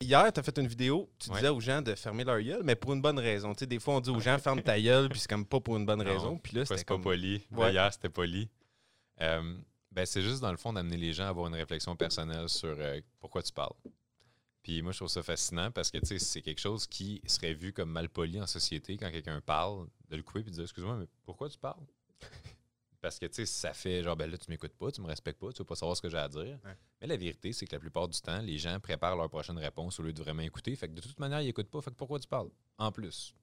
Hier, tu as fait une vidéo, tu disais aux gens de fermer leur gueule, mais pour une bonne raison. Tu sais, des fois, on dit aux gens ferme ta gueule, puis c'est comme pas pour une bonne raison. Puis là, c'était pas poli. Hier, c'était poli. Euh, ben, c'est juste dans le fond d'amener les gens à avoir une réflexion personnelle sur euh, pourquoi tu parles. Puis moi, je trouve ça fascinant parce que c'est quelque chose qui serait vu comme mal poli en société quand quelqu'un parle, de le couper et de dire Excuse-moi, mais pourquoi tu parles Parce que tu sais, ça fait genre, ben là, tu m'écoutes pas, tu me respectes pas, tu veux pas savoir ce que j'ai à dire. Mais la vérité, c'est que la plupart du temps, les gens préparent leur prochaine réponse au lieu de vraiment écouter. Fait que de toute manière, ils écoutent pas. Fait que pourquoi tu parles? En plus.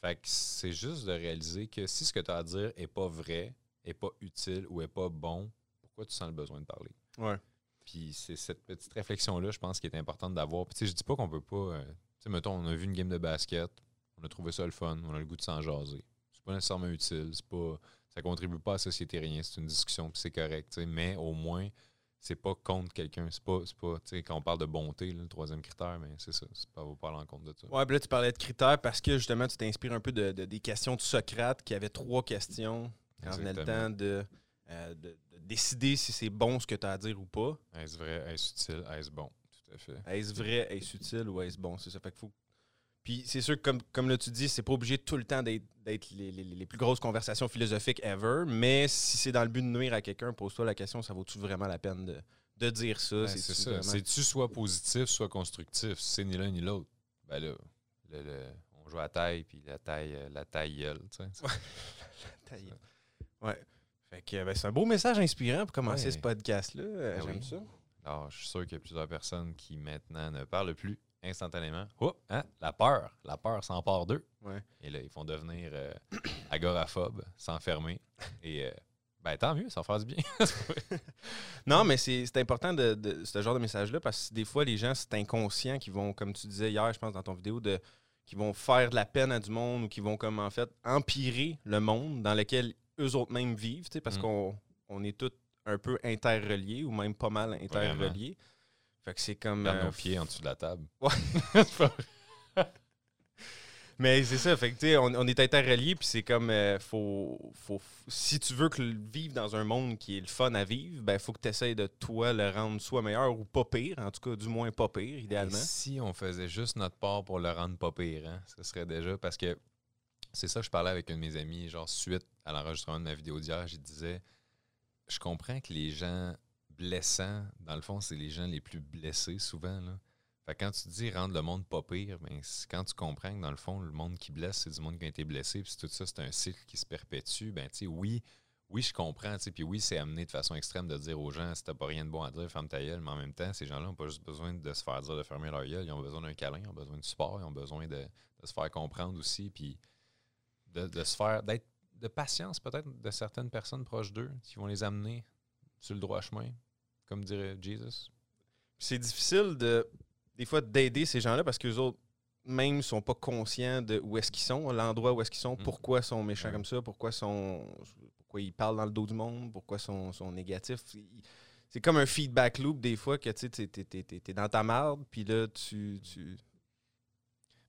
Fait que c'est juste de réaliser que si ce que tu as à dire est pas vrai, est pas utile ou est pas bon, pourquoi tu sens le besoin de parler? Ouais. Puis c'est cette petite réflexion-là, je pense, qui est importante d'avoir. Puis tu sais, je dis pas qu'on peut pas. Euh, tu sais, mettons, on a vu une game de basket, on a trouvé ça le fun, on a le goût de s'en jaser. C'est pas nécessairement utile, c'est pas. Ça contribue pas à la société rien, c'est une discussion, puis c'est correct, mais au moins, c'est pas contre quelqu'un. C'est pas, pas quand on parle de bonté, le troisième critère, mais c'est ça, c'est pas vous parler en compte de ça. Ouais, puis là, tu parlais de critères parce que justement, tu t'inspires un peu de, des questions de Socrate qui avait trois questions quand venait le temps de, euh, de, décider si c'est bon ce que tu as à dire ou pas. Est-ce vrai, est-ce utile, est-ce bon? Tout à fait. Est-ce vrai, est-ce utile ou est-ce bon? C'est ça. Fait qu'il faut. Puis c'est sûr que, comme, comme là, tu dis, c'est pas obligé tout le temps d'être les, plus grosses conversations philosophiques ever, mais si c'est dans le but de nuire à quelqu'un, pose-toi la question, ça vaut-tu vraiment la peine de, dire ça? c'est ça. C'est-tu soit positif, soit constructif? Si c'est ni l'un ni l'autre, ben là, on joue à taille, puis la taille, la taille gueule, tu sais. la taille. Ouais. Ben, c'est un beau message inspirant pour commencer ce podcast-là. Euh, ben j'aime ça. Alors, je suis sûr qu'il y a plusieurs personnes qui maintenant ne parlent plus instantanément. Oh, hein, la peur. La peur s'empare d'eux. Et là, ils font devenir euh, agoraphobes, s'enfermer. Et euh, ben, tant mieux, ça en du bien. non, mais c'est important de, ce genre de message-là parce que des fois, les gens, c'est inconscient qui vont, comme tu disais hier, je pense, dans ton vidéo, de qui vont faire de la peine à du monde ou qui vont, comme en fait, empirer le monde dans lequel eux autres mêmes vivent, parce mm. qu'on on est tous un peu interreliés ou même pas mal interreliés. Fait que c'est comme. Nos euh, pieds en dessous de la table. Ouais. Mais c'est ça, fait que, on, on est interreliés, puis c'est comme, euh, faut, faut, si tu veux que vivre dans un monde qui est le fun à vivre, ben, faut que tu essaies de, toi, le rendre soit meilleur ou pas pire, en tout cas, du moins pas pire, idéalement. si on faisait juste notre part pour le rendre pas pire, hein, ce serait déjà, parce que c'est ça je parlais avec un de mes amis, genre suite à l'enregistrement de ma vidéo d'hier, je disais Je comprends que les gens blessants, dans le fond, c'est les gens les plus blessés souvent. Là. Quand tu dis rendre le monde pas pire, ben, quand tu comprends que dans le fond, le monde qui blesse, c'est du monde qui a été blessé, puis tout ça, c'est un cycle qui se perpétue, ben oui, oui, je comprends, puis oui, c'est amené de façon extrême de dire aux gens si t'as pas rien de bon à dire, ferme ta gueule, mais en même temps, ces gens-là n'ont pas juste besoin de se faire dire de fermer leur gueule, ils ont besoin d'un câlin, ils ont besoin de support, ils ont besoin de, de se faire comprendre aussi, puis de, se faire, d'être de patience peut-être de certaines personnes proches d'eux qui vont les amener sur le droit chemin, comme dirait Jesus. C'est difficile de des fois d'aider ces gens-là parce qu'eux autres même sont pas conscients de où est-ce qu'ils sont, l'endroit où est-ce qu'ils sont, mm. pourquoi ils sont méchants comme ça, pourquoi sont pourquoi ils parlent dans le dos du monde, pourquoi ils sont, sont négatifs. C'est comme un feedback loop des fois que tu es, dans ta marde, puis là tu, tu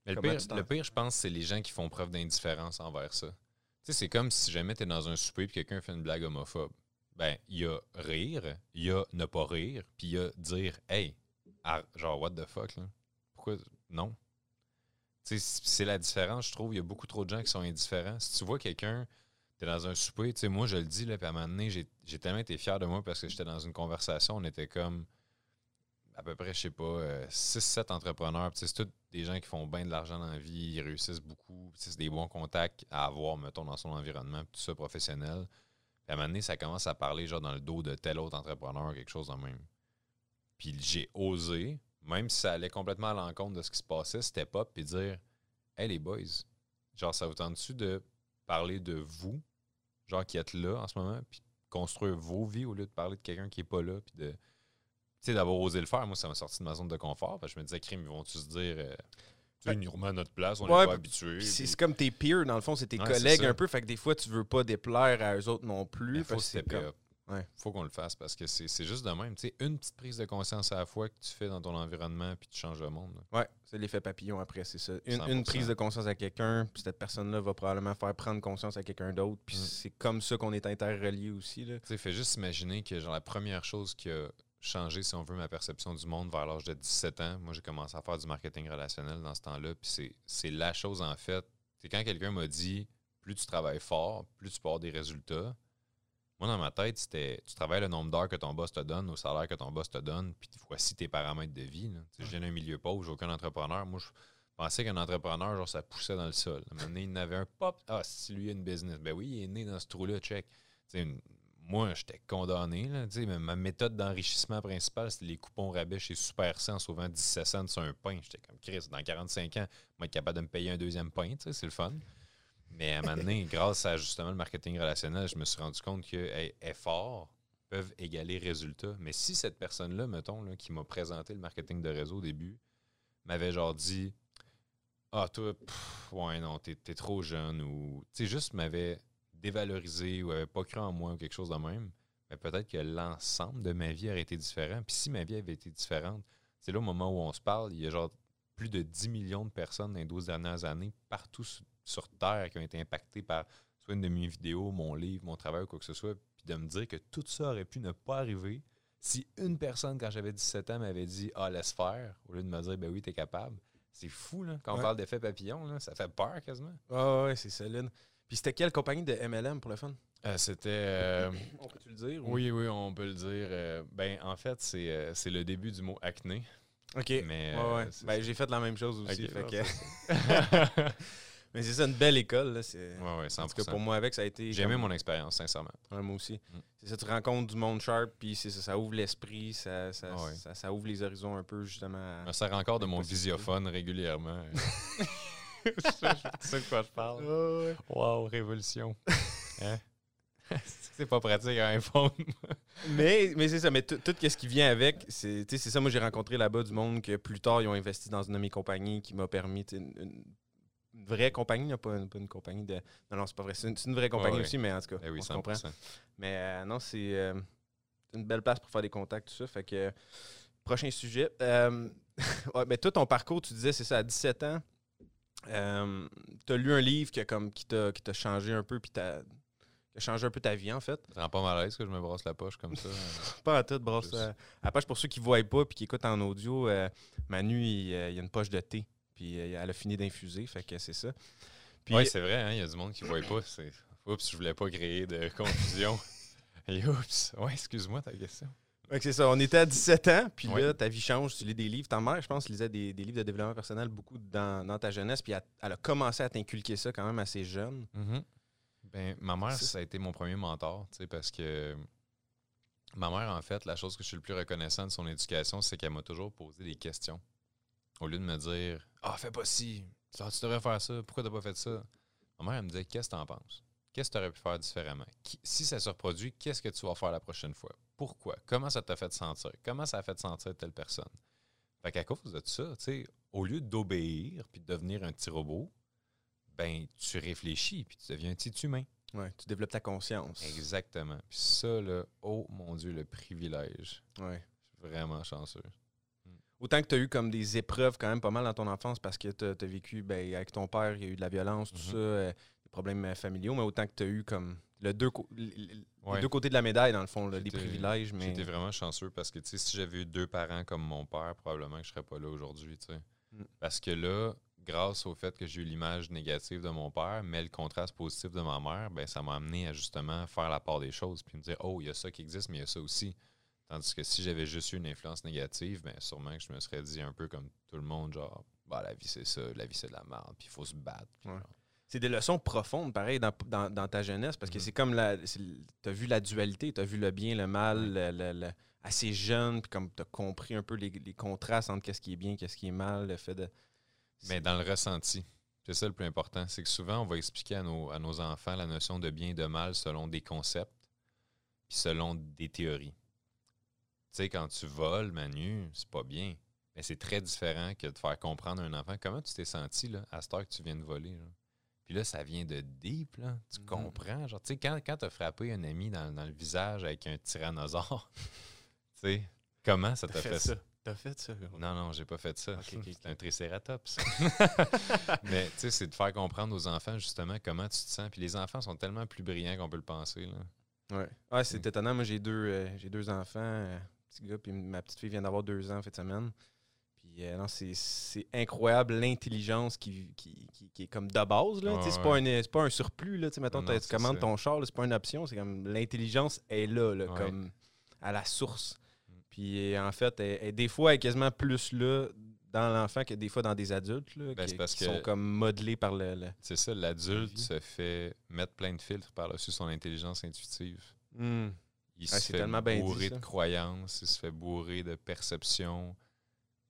mais le pire, je pense, c'est les gens qui font preuve d'indifférence envers ça. Tu sais, c'est comme si jamais tu es dans un souper et quelqu'un fait une blague homophobe. Ben, il y a rire, il y a ne pas rire, puis il y a dire Hey, genre, what the fuck, là? Pourquoi non? C'est la différence, je trouve. Il y a beaucoup trop de gens qui sont indifférents. Si tu vois quelqu'un, tu es dans un souper, tu sais, moi, je le dis, là, puis à un moment donné, j'ai tellement été fier de moi parce que j'étais dans une conversation, on était comme à peu près, je sais pas, 6-7 euh, entrepreneurs. C'est tous des gens qui font bien de l'argent dans la vie, ils réussissent beaucoup. C'est des bons contacts à avoir, mettons, dans son environnement, tout ça professionnel. Puis à un moment donné, ça commence à parler genre dans le dos de tel autre entrepreneur, quelque chose de même. Puis j'ai osé, même si ça allait complètement à l'encontre de ce qui se passait, c'était pas, puis dire Hey les boys, genre ça vous tente-tu de parler de vous, genre qui êtes là en ce moment, puis construire vos vies au lieu de parler de quelqu'un qui est pas là, puis de sais, d'avoir osé le faire, moi, ça m'a sorti de ma zone de confort. je me disais, crime, ils vont-tu se dire. Euh, sais, nous à notre place, on n'est pas habitué. C'est comme tes peers, dans le fond, c'est tes collègues un peu. Fait que des fois, tu veux pas déplaire à eux autres non plus. Il faut faut qu'on le fasse parce que c'est juste de même. Tu sais, une petite prise de conscience à la fois que tu fais dans ton environnement puis tu changes le monde. Ouais, c'est l'effet papillon après, c'est ça. Une, prise de conscience à quelqu'un, puis cette personne-là va probablement faire prendre conscience à quelqu'un d'autre. Puis mm. c'est comme ça qu'on est interreliés aussi. Tu fais juste imaginer que genre la première chose qui a changé, si on veut, ma perception du monde vers l'âge de 17 ans. Moi, j'ai commencé à faire du marketing relationnel dans ce temps-là. Puis c'est la chose, en fait. C'est quand quelqu'un m'a dit plus tu travailles fort, plus tu peux avoir des résultats. Moi, dans ma tête, c'était tu travailles le nombre d'heures que ton boss te donne, au salaire que ton boss te donne, puis voici tes paramètres de vie. Là. Je viens d'un milieu pauvre, j'ai aucun entrepreneur. Moi, je pensais qu'un entrepreneur, genre, ça poussait dans le sol. À un moment donné, il avait un pop. Ah, si lui a une business. Ben oui, il est né dans ce trou-là, check. Une, moi, j'étais condamné. Là, ma méthode d'enrichissement principale, c'était les coupons rabais chez Super C en sauvant 17 cents sur un pain. J'étais comme Chris, dans 45 ans, moi, être capable de me payer un deuxième pain, c'est le fun. Mais à un moment donné, grâce à justement le marketing relationnel, je me suis rendu compte que efforts peuvent égaler résultats. Mais si cette personne-là, mettons, là, qui m'a présenté le marketing de réseau au début, m'avait genre dit Ah, toi, ouais, non, t'es es trop jeune, ou tu sais, juste m'avait dévalorisé ou avait pas cru en moi ou quelque chose de même, mais peut-être que l'ensemble de ma vie aurait été différent. Puis si ma vie avait été différente, c'est là au moment où on se parle, il y a genre plus de 10 millions de personnes dans les 12 dernières années partout sur Terre qui ont été impactées par soit une de mes vidéos, mon livre, mon travail ou quoi que ce soit, puis de me dire que tout ça aurait pu ne pas arriver si une personne, quand j'avais 17 ans, m'avait dit Ah, laisse faire, au lieu de me dire Ben oui, t'es capable. C'est fou, là. Quand on parle d'effet papillon, là, ça fait peur quasiment. Ah ouais, c'est solide. Puis c'était quelle compagnie de MLM pour le fun? Euh, c'était. Euh, on peut-tu le dire? Oui, oui, on peut le dire. Euh, ben, en fait, c'est le début du mot acné. OK. Mais, ouais, Ben, j'ai fait la même chose aussi. Mais c'est ça, une belle école. Là. Ouais, ouais, En tout cas, pour moi, avec, ça a été. J'ai aimé mon expérience, sincèrement. moi aussi. Mm. C'est ça, tu rencontres du monde sharp, puis ça, ça ouvre l'esprit, ça ça, ça, ouvre les horizons un peu, justement. Me sers encore de mon visiophone régulièrement. c'est ça de quoi je parle. Wow, révolution. Hein? c'est pas pratique un iPhone. mais mais c'est ça. Mais tout ce qui vient avec, c'est ça. Moi, j'ai rencontré là-bas du monde que plus tard, ils ont investi dans une de mes compagnies qui m'a permis une, vraie compagnie, pas une, pas une compagnie de. Non, non, c'est pas vrai. C'est une, vraie compagnie aussi, mais en tout cas, eh oui, on comprend. Mais euh, non, c'est euh, une belle place pour faire des contacts, tout ça. Fait que, prochain sujet. Euh, ouais, mais toi, ton parcours, tu disais, c'est ça, à 17 ans, euh, tu as lu un livre qui, comme, qui t'a changé un peu, puis qui a changé un peu ta vie, en fait. Ça rend pas mal à l'aise que je me brosse la poche comme ça. pas à tout, brosse la poche. Pour ceux qui ne voient pas puis qui écoutent en audio, euh, Manu, il, euh, il, y a une poche de thé, puis elle a fini d'infuser, fait que c'est ça. Oui, c'est vrai, hein, il y a du monde qui ne voit pas. Oups, je voulais pas créer de confusion. oups, ouais, excuse-moi ta question c'est ça. On était à 17 ans, puis là, ta vie change, tu lis des livres. Ta mère, je pense, lisait des, livres de développement personnel beaucoup dans, ta jeunesse, puis elle, a commencé à t'inculquer ça quand même assez jeune. Mm-hmm. ben, ma mère, ça. a été mon premier mentor, parce que ma mère, en fait, la chose que je suis le plus reconnaissant de son éducation, c'est qu'elle m'a toujours posé des questions. Au lieu de me dire Ah, fais pas ci, tu devrais faire ça, pourquoi t'as pas fait ça? Ma mère, elle me disait Qu'est-ce que t'en penses? Qu'est-ce que tu aurais pu faire différemment? si ça se reproduit, qu'est-ce que tu vas faire la prochaine fois? Pourquoi? Comment ça t'a fait sentir? Comment ça a fait sentir telle personne? Fait qu'à cause de ça, au lieu d'obéir puis de devenir un petit robot, ben tu réfléchis puis tu deviens un petit humain. Ouais, tu développes ta conscience. Exactement. Puis ça, là, oh mon Dieu, le privilège. Ouais. Je suis vraiment chanceux. Autant que tu as eu comme des épreuves quand même pas mal dans ton enfance parce que tu as, vécu ben, avec ton père, il y a eu de la violence, tout mm-hmm. ça. Problèmes familiaux, mais autant que tu as eu comme le deux, les deux côtés de la médaille, dans le fond, les privilèges. Mais... J'étais vraiment chanceux parce que si j'avais eu deux parents comme mon père, probablement que je serais pas là aujourd'hui. Mm. Parce que là, grâce au fait que j'ai eu l'image négative de mon père, mais le contraste positif de ma mère, ben, ça m'a amené à justement faire la part des choses puis me dire Oh, il y a ça qui existe, mais il y a ça aussi. Tandis que si j'avais juste eu une influence négative, ben, sûrement que je me serais dit un peu comme tout le monde, genre, bah, la vie c'est ça, la vie c'est de la merde, puis il faut se battre c'est des leçons profondes, pareil, dans, ta jeunesse, parce que mm-hmm. c'est comme la. Tu as vu la dualité, tu as vu le bien, le mal, assez jeune, puis comme tu as compris un peu les, contrastes entre qu'est-ce qui est bien, qu'est-ce qui est mal, le fait de. Mais dans le ressenti. C'est ça le plus important. C'est que souvent, on va expliquer à nos, à nos enfants la notion de bien et de mal selon des concepts, puis selon des théories. Tu sais, quand tu voles, Manu, c'est pas bien. Mais c'est très différent que de faire comprendre à un enfant comment tu t'es senti là, à cette heure que tu viens de voler. Puis là, ça vient de deep, là. Tu mm-hmm. comprends? Genre, tu sais, quand, quand tu as frappé un ami dans, le visage avec un tyrannosaure, tu sais, comment ça t'a fait, ça? T'as fait ça? Non, non, j'ai pas fait ça. c'est un tricératops. Mais tu sais, c'est de faire comprendre aux enfants justement comment tu te sens. Puis les enfants sont tellement plus brillants qu'on peut le penser. Là. Ouais. Ouais, c'est étonnant. Moi, j'ai deux, euh, j'ai deux enfants. Euh, petit gars, puis ma petite fille vient d'avoir deux ans en cette semaine. Puis euh, non, c'est incroyable l'intelligence qui, qui, qui, est comme de base. Là. c'est pas, un, pas un surplus. Là. Mettons, tu commandes ton char, c'est pas une option. C'est comme l'intelligence est là, là comme à la source. Mm. Puis en fait, des fois, elle est quasiment plus là dans l'enfant que des fois dans des adultes là, ben, qui, sont comme modelés par le. C'est ça, l'adulte se fait mettre plein de filtres par-dessus son intelligence intuitive. Hmm. Il se fait bourrer de croyances, il se fait bourrer de perceptions.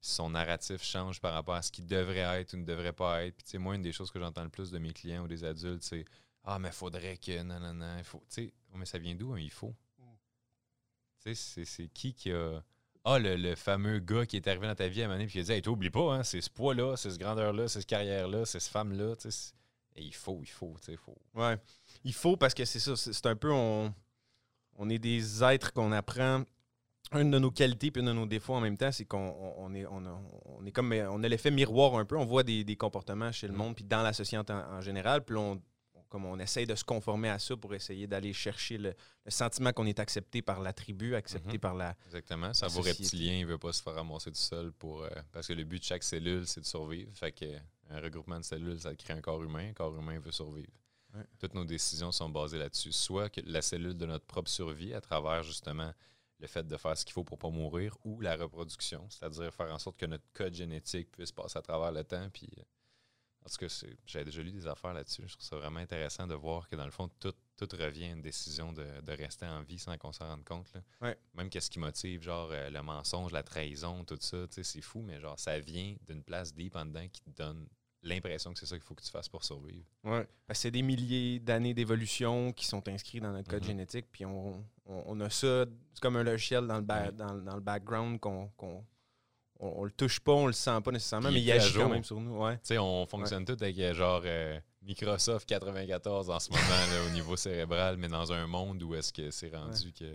Son narratif change par rapport à ce qu'il devrait être ou ne devrait pas être. Puis, moi, une des choses que j'entends le plus de mes clients ou des adultes, c'est Ah, mais faudrait que. Non, non, non. Il faut. Tu sais, oh, mais ça vient d'où, il faut? Tu sais, c'est qui qui a ah, le, fameux gars qui est arrivé dans ta vie à un moment donné, puis il a dit Hey, t'oublie pas, hein, c'est ce poids-là, c'est ce grandeur-là, c'est cette carrière-là, c'est cette femme-là. Et il faut, il faut, tu sais, faut. Ouais. Il faut parce que c'est ça, c'est un peu. On, on est des êtres qu'on apprend. Une de nos qualités puis une de nos défauts en même temps, c'est qu'on est, on, est comme on a l'effet miroir un peu. On voit des, comportements chez le mm. monde puis dans la société en, en général. Puis on, comme on essaye de se conformer à ça pour essayer d'aller chercher le, sentiment qu'on est accepté par la tribu, accepté mhm. par la. Exactement. Ça vaut reptilien, il ne veut pas se faire ramasser tout seul pour. Euh, parce que le but de chaque cellule, c'est de survivre. Fait que un regroupement de cellules, ça crée un corps humain. Un corps humain veut survivre. Toutes nos décisions sont basées là-dessus. Soit que la cellule de notre propre survie, à travers justement le fait de faire ce qu'il faut pour ne pas mourir, ou la reproduction, c'est-à-dire faire en sorte que notre code génétique puisse passer à travers le temps, puis euh, parce que j'avais déjà lu des affaires là-dessus. Je trouve ça vraiment intéressant de voir que dans le fond, tout, revient à une décision de, rester en vie sans qu'on s'en rende compte. Même qu'est-ce qui motive, genre euh, le mensonge, la trahison, tout ça, c'est fou, mais genre ça vient d'une place deep en dedans qui te donne l'impression que c'est ça qu'il faut que tu fasses pour survivre. Oui. C'est des milliers d'années d'évolution qui sont inscrits dans notre code mm-hmm. génétique, puis on, a ça, c'est comme un logiciel dans le, dans, le background qu'on on, le touche pas, on le sent pas nécessairement, mais il agit quand même sur nous. Ouais. On fonctionne tout avec euh, genre euh, Microsoft 94 en ce moment au niveau cérébral, mais dans un monde où est-ce que c'est rendu que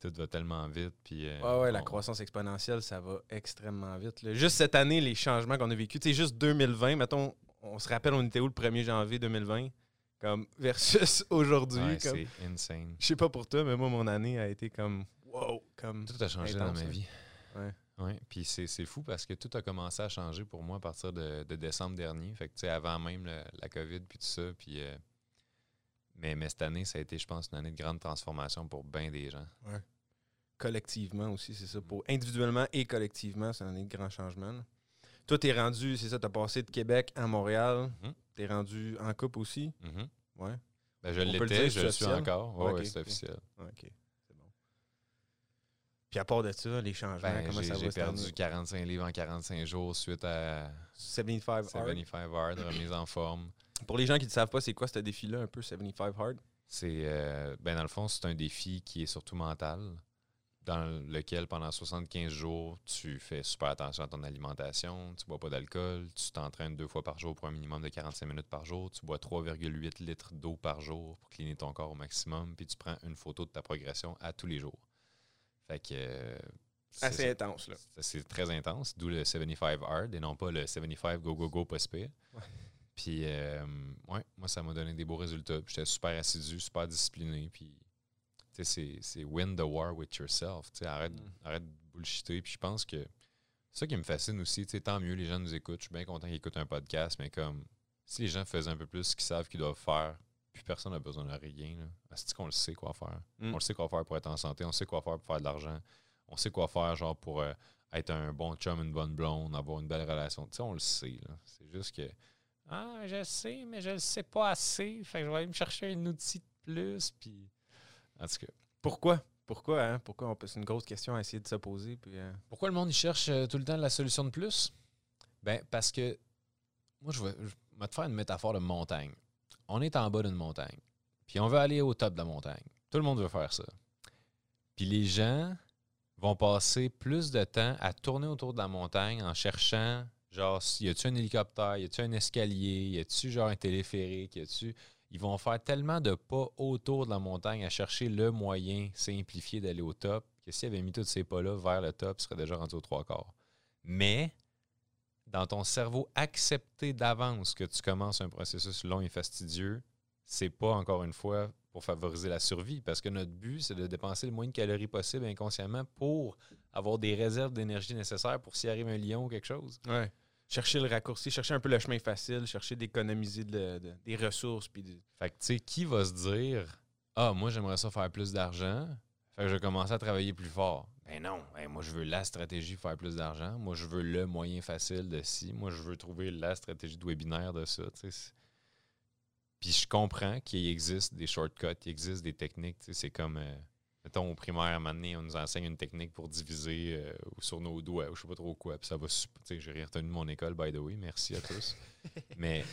tout va tellement vite. Puis, euh, ouais, la croissance exponentielle, ça va extrêmement vite. Juste cette année, les changements qu'on a vécu, c'est juste 2020, mettons, on se rappelle, on était où le 1er janvier 2020? Comme versus aujourd'hui. Ouais, c'est insane. Je sais pas pour toi, mais moi, mon année a été comme wow. Comme tout a changé dans ma vie. Ouais. Oui, puis c'est fou parce que tout a commencé à changer pour moi à partir de, décembre dernier. Fait que, tu sais, avant même la COVID, puis tout ça. Puis, euh, mais, mais cette année, ça a été, je pense, une année de grande transformation pour bien des gens. Ouais. Collectivement aussi, c'est ça. Pour individuellement et collectivement, c'est une année de grand changement. Toi, t'es rendu, c'est ça, t'as passé de Québec à Montréal. Mm-hmm. T'es rendu en coupe aussi? Mm-hmm. Ouais. Ben, je l'étais, je le suis encore. Oui, ouais, c'est officiel. OK. Puis à part de ça, les changements, ben, comment ça va? J'ai perdu 45 livres en 45 jours suite à 75 Hard? 75 Hard, remise en forme. Pour les gens qui ne savent pas, c'est quoi ce défi-là, un peu 75 Hard? C'est, euh, ben dans le fond, c'est un défi qui est surtout mental, dans lequel pendant 75 jours, tu fais super attention à ton alimentation, tu bois pas d'alcool, tu t'entraînes deux fois par jour pour un minimum de 45 minutes par jour, tu bois 3,8 litres d'eau par jour pour cleaner ton corps au maximum, puis tu prends une photo de ta progression à tous les jours. Fait que. Assez intense, là. C'est très intense, d'où le 75 hard et non pas le 75 go go go pas Puis, euh, ouais, moi, ça m'a donné des beaux résultats. J'étais super assidu, super discipliné. Puis, tu sais, c'est win the war with yourself. Tu sais, arrête, mm. arrête de bullshiter. Puis, je pense que c'est ça qui me fascine aussi. Tu sais, tant mieux, les gens nous écoutent. Je suis bien content qu'ils écoutent un podcast, mais comme si les gens faisaient un peu plus ce qu'ils savent qu'ils doivent faire, puis personne n'a besoin de rien. C'est qu'on le sait quoi faire? Mm. On le sait quoi faire pour être en santé, on sait quoi faire pour faire de l'argent, on sait quoi faire genre pour euh, être un bon chum, une bonne blonde, avoir une belle relation. Tu sais, on le sait. C'est juste que Ah, je sais, mais je le sais pas assez. Fait que je vais aller me chercher un outil de plus. Puis. En tout cas. Pourquoi? Pourquoi, hein? Pourquoi? C'est une grosse question à essayer de se poser. Puis, euh, Pourquoi le monde il cherche euh, tout le temps la solution de plus? Ben, parce que moi, je vais, je vais te faire une métaphore de montagne on est en bas d'une montagne, puis on veut aller au top de la montagne. Tout le monde veut faire ça. Puis les gens vont passer plus de temps à tourner autour de la montagne en cherchant, genre, y a-tu un hélicoptère, y a-tu un escalier, y a-tu genre un téléphérique, y a-tu. Ils vont faire tellement de pas autour de la montagne à chercher le moyen simplifié d'aller au top que s'ils avaient mis tous ces pas-là vers le top, ils seraient déjà rendus aux trois quarts. Mais dans ton cerveau accepter d'avance que tu commences un processus long et fastidieux, c'est pas encore une fois pour favoriser la survie. Parce que notre but, c'est de dépenser le moins de calories possible inconsciemment pour avoir des réserves d'énergie nécessaires pour s'y arrive un lion ou quelque chose. Ouais. Chercher le raccourci, chercher un peu le chemin facile, chercher d'économiser des ressources. Puis Fait que, tu sais, qui va se dire Ah, moi, j'aimerais ça faire plus d'argent, fait que je vais commencer à travailler plus fort. Ben non, moi, je veux la stratégie pour faire plus d'argent. Moi, je veux le moyen facile de ci. Moi, je veux trouver la stratégie de webinaire de ça. Puis je comprends qu'il existe des shortcuts, il existe des techniques. C'est comme, euh, mettons, au primaire, à un moment donné, on nous enseigne une technique pour diviser euh, sur nos doigts, ou je sais pas trop quoi. Puis ça va super. J'ai retenu mon école, by the way. Merci à tous. Mais,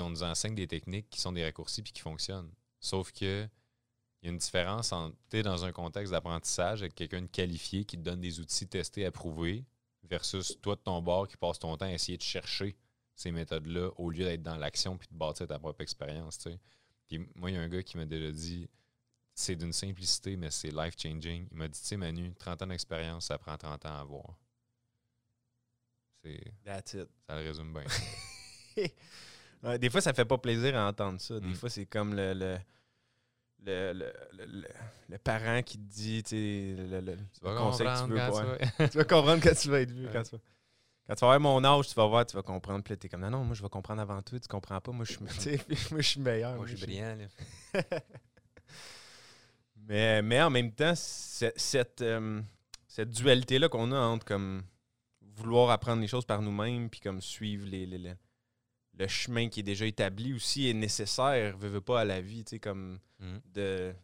on nous enseigne des techniques qui sont des raccourcis puis qui fonctionnent. Sauf que il y a une différence entre, dans un contexte d'apprentissage avec quelqu'un de qualifié qui te donne des outils testés, approuvés, versus toi de ton bord qui passe ton temps à essayer de chercher ces méthodes-là au lieu d'être dans l'action puis de bâtir ta propre expérience. moi, il y a un gars qui m'a déjà dit c'est d'une simplicité, mais c'est life-changing. Il m'a dit, tu sais, Manu, 30 ans d'expérience, ça prend 30 ans à avoir. C'est. Ça le résume bien. des fois, ça fait pas plaisir à entendre ça. Des mm. fois, c'est comme le, le, le, le, parent qui te dit, tu sais, le, conseil que tu veux. tu vas comprendre quand tu vas être vu. Quand tu vas. Quand tu vas voir mon âge, tu vas voir, tu vas comprendre. Puis là, t'es comme, non, non, moi, je vais comprendre avant tout. Tu comprends pas. Moi, je suis, moi, je suis meilleur. Moi, je suis brillant. mais, mais en même temps, cette, euh, cette dualité-là qu'on a entre comme vouloir apprendre les choses par nous-mêmes, puis comme suivre les, le chemin qui est déjà établi aussi est nécessaire, veut, veut pas à la vie, tu sais, comme mm. de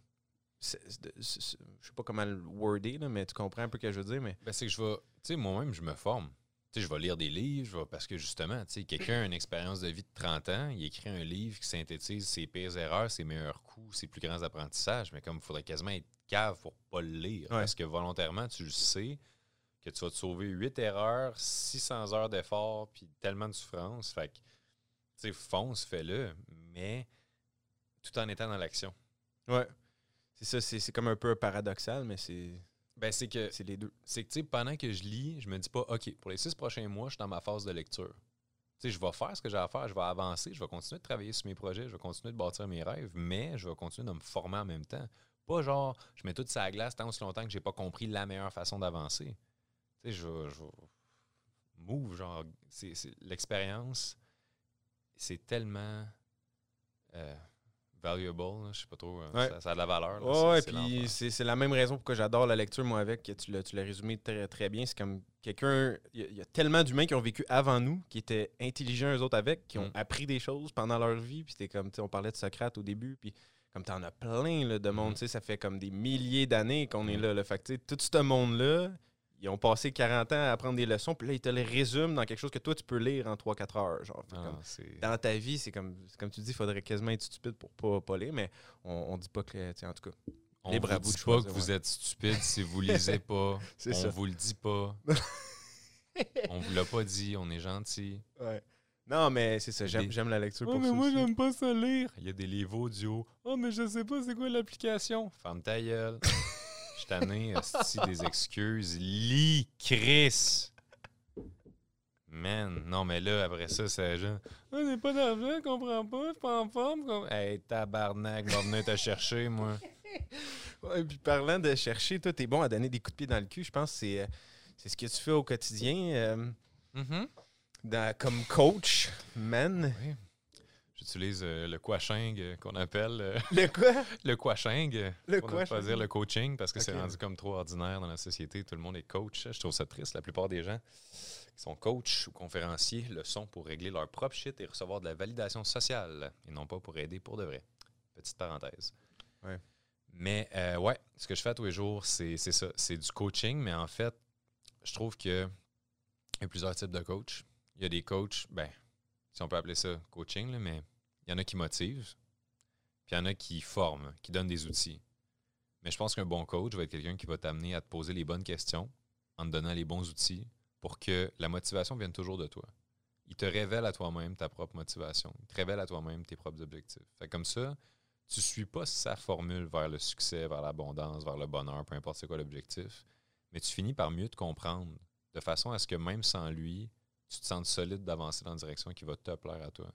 je sais pas comment le worder, là, mais tu comprends un peu ce que je veux dire. Mais... Ben, c'est que je vais, tu sais, moi-même, je me forme je vais lire des livres, parce que justement, quelqu'un a une expérience de vie de 30 ans, il écrit un livre qui synthétise ses pires erreurs, ses meilleurs coups, ses plus grands apprentissages, mais comme il faudrait quasiment être cave pour pas le lire, parce que volontairement, tu le sais que tu vas te sauver 8 erreurs, 600 heures d'effort, puis tellement de souffrance. Fait que, tu sais, fonce, fais-le, mais tout en étant dans l'action. Ouais. C'est ça, c'est comme un peu paradoxal, mais c'est ben, c'est que. C'est les deux. C'est que, tu sais, pendant que je lis, je me dis pas, OK, pour les six prochains mois, je suis dans ma phase de lecture. Tu sais, je vais faire ce que j'ai à faire, je vais avancer, je vais continuer de travailler sur mes projets, je vais continuer de bâtir mes rêves, mais je vais continuer de me former en même temps. Pas genre, je mets tout ça à glace tant aussi longtemps que j'ai pas compris la meilleure façon d'avancer. Tu sais, je vais. move, genre, c'est, l'expérience, c'est tellement. Euh, valuable, je sais pas trop, euh, ça, a de la valeur. Oui, puis c'est la même raison pour que j'adore la lecture, moi, avec, que tu l'as résumé très, très bien. C'est comme quelqu'un, il y, a tellement d'humains qui ont vécu avant nous, qui étaient intelligents eux autres avec, qui ont mm. appris des choses pendant leur vie. Puis c'était comme, on parlait de Socrate au début, puis comme tu en as plein là, de monde, mm. ça fait comme des milliers d'années qu'on est mm. là. Le Fait tout ce monde-là, ils ont passé 40 ans à apprendre des leçons, puis là, ils te les résument dans quelque chose que toi, tu peux lire en 3-4 heures. Genre. Ah, dans ta vie, c'est comme, comme tu dis, il faudrait quasiment être stupide pour pas, pas lire, mais on, on dit pas que, en tout cas, on libre vous dit pas que vous êtes stupide si vous lisez pas. on ça. vous le dit pas. on vous l'a pas dit, on est gentil. Ouais. Non, mais c'est ça, j'aime la lecture oh, mais moi, j'aime pas ça lire. Il y a des livres audio. Oh, mais je sais pas c'est quoi l'application. Ferme ta gueule. Tanné, des excuses. Lis, Chris. Man, non, mais là, après ça, c'est genre. On n'est pas d'argent, je comprends pas, je suis pas en forme. Comme... Hey, tabarnak, va venir te chercher, moi. Ouais, puis parlant de chercher, toi, t'es bon à donner des coups de pied dans le cul. Je pense que c'est, euh, c'est ce que tu fais au quotidien. Euh, mm-hmm. comme coach, man. Oui. J'utilise euh, le quashing euh, qu'on appelle. Euh, le quoi? Le quashing. Le ne pas dire le coaching parce que c'est rendu comme trop ordinaire dans la société. Tout le monde est coach. Je trouve ça triste. La plupart des gens qui sont coachs ou conférenciers le sont pour régler leur propre shit et recevoir de la validation sociale et non pas pour aider pour de vrai. Petite parenthèse. Ouais. Mais ouais, ce que je fais tous les jours, c'est ça. C'est du coaching, mais en fait, je trouve qu'il y a plusieurs types de coachs. Il y a des coachs, ben, si on peut appeler ça coaching, mais il y en a qui motivent, puis il y en a qui forment, qui donnent des outils. Mais je pense qu'un bon coach va être quelqu'un qui va t'amener à te poser les bonnes questions en te donnant les bons outils pour que la motivation vienne toujours de toi. Il te révèle à toi-même ta propre motivation. Il te révèle à toi-même tes propres objectifs. Fait comme ça, tu ne suis pas sa formule vers le succès, vers l'abondance, vers le bonheur, peu importe c'est quoi l'objectif, mais tu finis par mieux te comprendre de façon à ce que même sans lui, tu te sentes solide d'avancer dans la direction qui va te plaire à toi.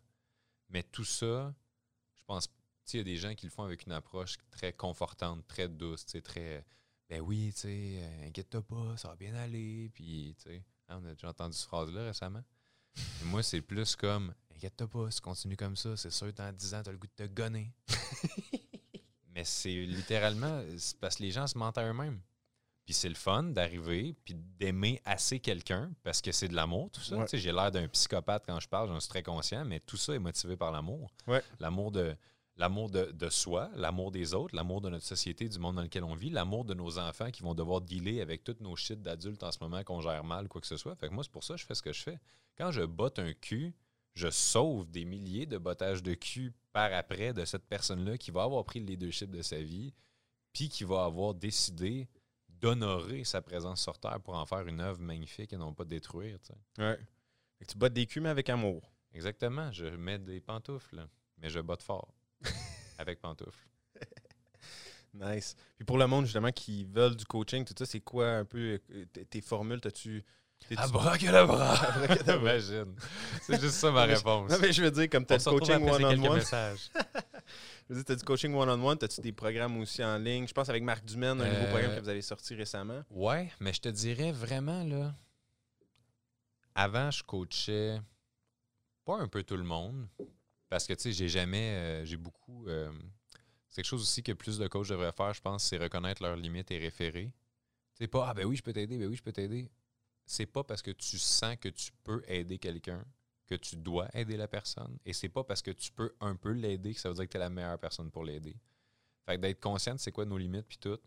Mais tout ça, je pense il y a des gens qui le font avec une approche très confortante, très douce, très. Ben oui, tu sais, euh, inquiète-toi pas, ça va bien aller. Puis, tu sais, hein, on a déjà entendu cette phrase-là récemment. moi, c'est plus comme Inquiète-toi pas, si tu continues comme ça, c'est sûr, dans 10 ans, tu as le goût de te gonner. Mais c'est littéralement, parce que les gens se mentent à eux-mêmes. Puis c'est le fun d'arriver, puis d'aimer assez quelqu'un, parce que c'est de l'amour, tout ça. J'ai l'air d'un psychopathe quand je parle, j'en suis très conscient, mais tout ça est motivé par l'amour. L'amour de, l'amour de, de, soi, l'amour des autres, l'amour de notre société, du monde dans lequel on vit, l'amour de nos enfants qui vont devoir dealer avec toutes nos shit d'adultes en ce moment qu'on gère mal, quoi que ce soit. Fait que moi, c'est pour ça que je fais ce que je fais. Quand je botte un cul, je sauve des milliers de bottages de cul par après de cette personne-là qui va avoir pris le leadership de sa vie, puis qui va avoir décidé d'honorer sa présence sur Terre pour en faire une œuvre magnifique et non pas détruire. Tu Ouais. tu bottes des culs, mais avec amour. Exactement. Je mets des pantoufles, mais je botte fort. avec pantoufles. nice. Puis pour le monde, justement, qui veulent du coaching, tout ça, c'est quoi un peu euh, tes formules? T'as-tu Abracadabra! Imagine. C'est juste ça ma réponse. Non, mais je veux dire, comme tu as du coaching one-on-one. je veux dire, tu as du coaching one-on-one, as-tu des programmes aussi en ligne? Je pense avec Marc Dumaine, un nouveau programme que vous avez sorti récemment. Ouais, mais je te dirais vraiment, là, avant, je coachais pas un peu tout le monde, parce que, tu sais, j'ai jamais, euh, j'ai beaucoup... Euh, c'est quelque chose aussi que plus de coachs devraient faire, je pense, c'est reconnaître leurs limites et référer. C'est pas, ah ben oui, je peux t'aider, ben oui, je peux t'aider c'est pas parce que tu sens que tu peux aider quelqu'un que tu dois aider la personne. Et c'est pas parce que tu peux un peu l'aider que ça veut dire que tu es la meilleure personne pour l'aider. Fait que d'être conscient de c'est quoi nos limites puis tout.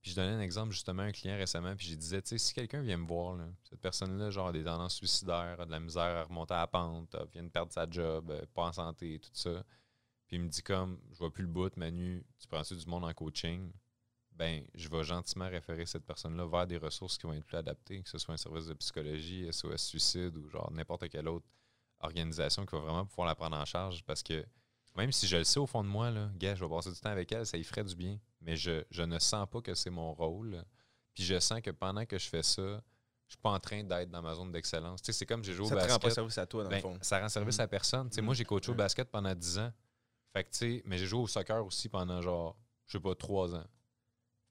Puis je donnais un exemple justement à un client récemment, puis je disais, tu sais, si quelqu'un vient me voir, cette personne-là, genre, a des tendances suicidaires, a de la misère à remonter à la pente, vient de perdre sa job, euh, pas en santé, tout ça. Puis il me dit comme, je vois plus le bout, Manu, tu prends-tu du monde en coaching? Ben, je vais gentiment référer cette personne-là vers des ressources qui vont être plus adaptées, que ce soit un service de psychologie, SOS Suicide ou genre n'importe quelle autre organisation qui va vraiment pouvoir la prendre en charge parce que même si je le sais au fond de moi, là, gars, je vais passer du temps avec elle, ça y ferait du bien. Mais je, ne sens pas que c'est mon rôle. Puis je sens que pendant que je fais ça, je suis pas en train d'être dans ma zone d'excellence. Tu sais, c'est comme j'ai joué au basket. Ça rend pas service à toi, dans le ben, fond. Ça rend service mm. à personne. Tu sais, moi, j'ai coaché au mm. basket pendant 10 ans. Fait que, tu sais, mais j'ai joué au soccer aussi pendant genre, je sais pas, 3 ans.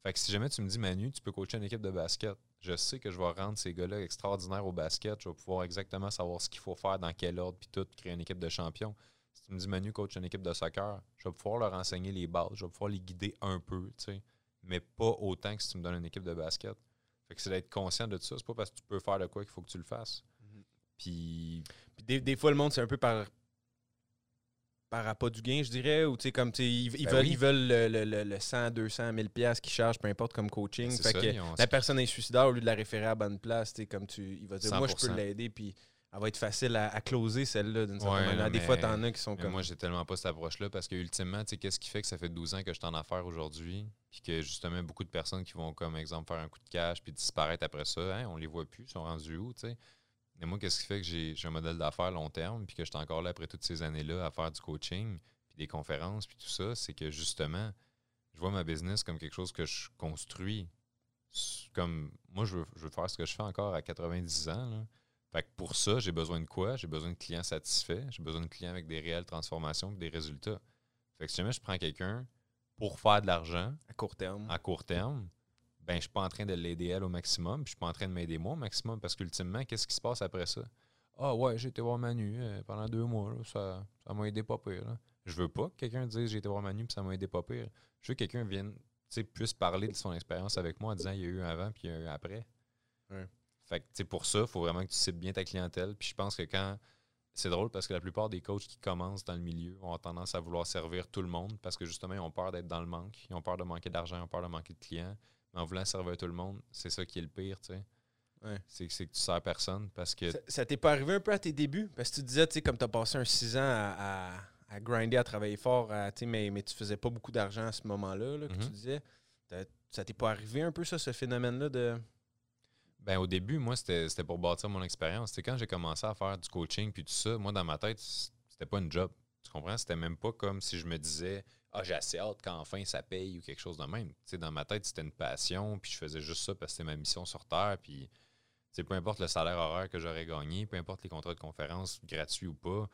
Fait que si jamais tu me dis, Manu, tu peux coacher une équipe de basket, je sais que je vais rendre ces gars-là extraordinaires au basket. Je vais pouvoir exactement savoir ce qu'il faut faire, dans quel ordre, puis tout, créer une équipe de champions. Si tu me dis, Manu, coach une équipe de soccer, je vais pouvoir leur enseigner les bases, je vais pouvoir les guider un peu, tu sais, mais pas autant que si tu me donnes une équipe de basket. Fait que c'est d'être conscient de ça. C'est pas parce que tu peux faire de quoi qu'il faut que tu le fasses. Mm-hmm. Puis. des, fois, le monde, c'est un peu par, par rapport du gain, je dirais, ou tu sais, comme, tu ils, ils, ben veulent, ils veulent le, le, le, 100, 200, 1000 pièces qu'ils chargent, peu importe, comme coaching. Fait que la personne est suicidaire, au lieu de la référer à la bonne place, tu comme tu, il va dire, moi, je peux l'aider, puis elle va être facile à, closer, celle-là, d'une certaine manière. Des fois, t'en as qui sont comme... Moi, j'ai tellement pas cette approche-là, parce que, ultimement, tu sais, qu'est-ce qui fait que ça fait 12 ans que je suis en affaires aujourd'hui, puis que, justement, beaucoup de personnes qui vont, comme exemple, faire un coup de cash, puis disparaître après ça, hein, on les voit plus, ils sont rendus où, tu sais? Mais moi, qu'est-ce qui fait que j'ai un modèle d'affaires long terme, puis que je suis encore là après toutes ces années-là à faire du coaching, des conférences, puis tout ça, c'est que justement, je vois ma business comme quelque chose que je construis. Comme moi, je veux, faire ce que je fais encore à 90 ans. Fait que pour ça, j'ai besoin de quoi? J'ai besoin de clients satisfaits, j'ai besoin de clients avec des réelles transformations et des résultats. Fait que si jamais je prends quelqu'un pour faire de l'argent à court terme, à court terme, ben je suis pas en train de l'aider elle au maximum, puis je suis pas en train de m'aider moi au maximum parce qu'ultimement, qu'est-ce qui se passe après ça? Ah ouais, j'ai été voir Manu euh, pendant deux mois, ça, ça m'a aidé pas pire. Là. Je veux pas que quelqu'un dise j'ai été voir Manu puis ça m'a aidé pas pire. Je veux que quelqu'un vienne, puisse parler de son expérience avec moi en disant il y a eu un avant puis il y a eu un après. Fait que pour ça, il faut vraiment que tu cibles bien ta clientèle. Puis je pense que quand. C'est drôle parce que la plupart des coachs qui commencent dans le milieu ont tendance à vouloir servir tout le monde parce que justement, ils ont peur d'être dans le manque. Ils ont peur de manquer d'argent, ils ont peur de manquer de clients. Mais en voulant servir tout le monde, c'est ça qui est le pire, tu sais. C'est que tu sers personne parce que. Ça, t'est pas arrivé un peu à tes débuts? Parce que tu disais, tu sais, comme tu as passé un six ans à à grinder, à travailler fort, à, mais, mais tu faisais pas beaucoup d'argent à ce moment-là, là, que tu mhm. disais. Ça t'est pas arrivé un peu, ça, ce phénomène-là de. Ben, au début, moi, c'était pour bâtir mon expérience. Quand j'ai commencé à faire du coaching puis tout ça, moi, dans ma tête, c'était pas une job. Tu comprends? C'était même pas comme si je me disais Ah, j'ai assez hâte qu'enfin ça paye ou quelque chose de même. sais dans ma tête, c'était une passion, puis je faisais juste ça parce que c'était ma mission sur Terre. Puis, peu importe le salaire horaire que j'aurais gagné, peu importe les contrats de conférence gratuits ou pas,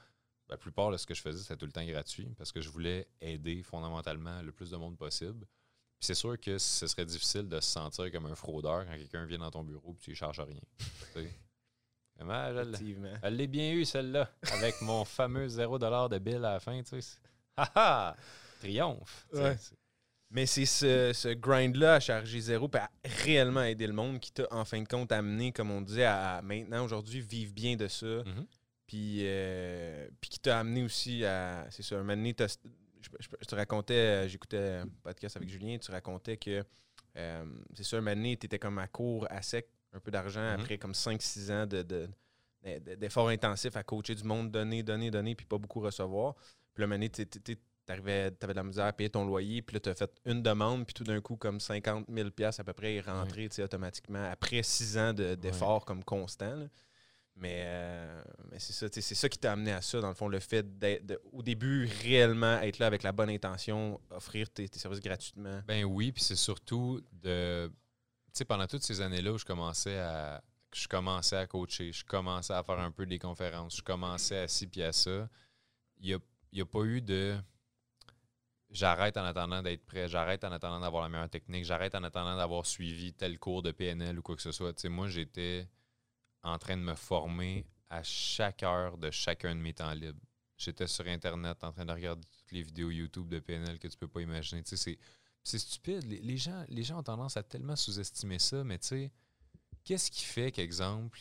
la plupart de ce que je faisais, c'était tout le temps gratuit parce que je voulais aider fondamentalement le plus de monde possible. Puis c'est sûr que ce serait difficile de se sentir comme un fraudeur quand quelqu'un vient dans ton bureau et tu ne charges rien. Elle l'ai bien eu, celle-là, avec mon fameux 0$ de bill à la fin. Tu sais. Ha Triomphe! Mais c'est ce, grind-là à charger zéro et à réellement aider le monde qui t'a, en fin de compte, amené, comme on disait, à, maintenant, aujourd'hui, vivre bien de ça. Mm-hmm. Puis, euh, puis qui t'a amené aussi à. C'est ça, un moment donné, je, te racontais, euh, j'écoutais un podcast avec Julien, tu racontais que euh, c'est ça, un moment donné, tu étais comme à court, à sec, un peu d'argent, mm-hmm. après comme 5-6 ans de, d'efforts intensifs à coacher du monde, donner, donner, donner, puis pas beaucoup recevoir. Puis là, un moment tu avais de la misère à payer ton loyer, puis là, tu as fait une demande, puis tout d'un coup, comme 50 000 à peu près est rentré automatiquement après 6 ans d'efforts comme constant. Mais, euh, mais c'est ça, c'est ça qui t'a amené à ça, dans le fond, le fait d'être, au début, réellement être là avec la bonne intention, offrir tes, services gratuitement. Ben oui, puis c'est surtout de. Pendant toutes ces années-là où je commençais à. Je commençais à coacher, je commençais à faire un peu des conférences, je commençais à ci puis à ça. Il n'y a, y a pas eu de j'arrête en attendant d'être prêt, j'arrête en attendant d'avoir la meilleure technique, j'arrête en attendant d'avoir suivi tel cours de PNL ou quoi que ce soit. Moi, j'étais en train de me former à chaque heure de chacun de mes temps libres. J'étais sur Internet en train de regarder toutes les vidéos YouTube de PNL que tu peux pas imaginer. Sais, c'est stupide. Les, gens, les gens ont tendance à tellement sous-estimer ça, mais tu sais, qu'est-ce qui fait qu'exemple,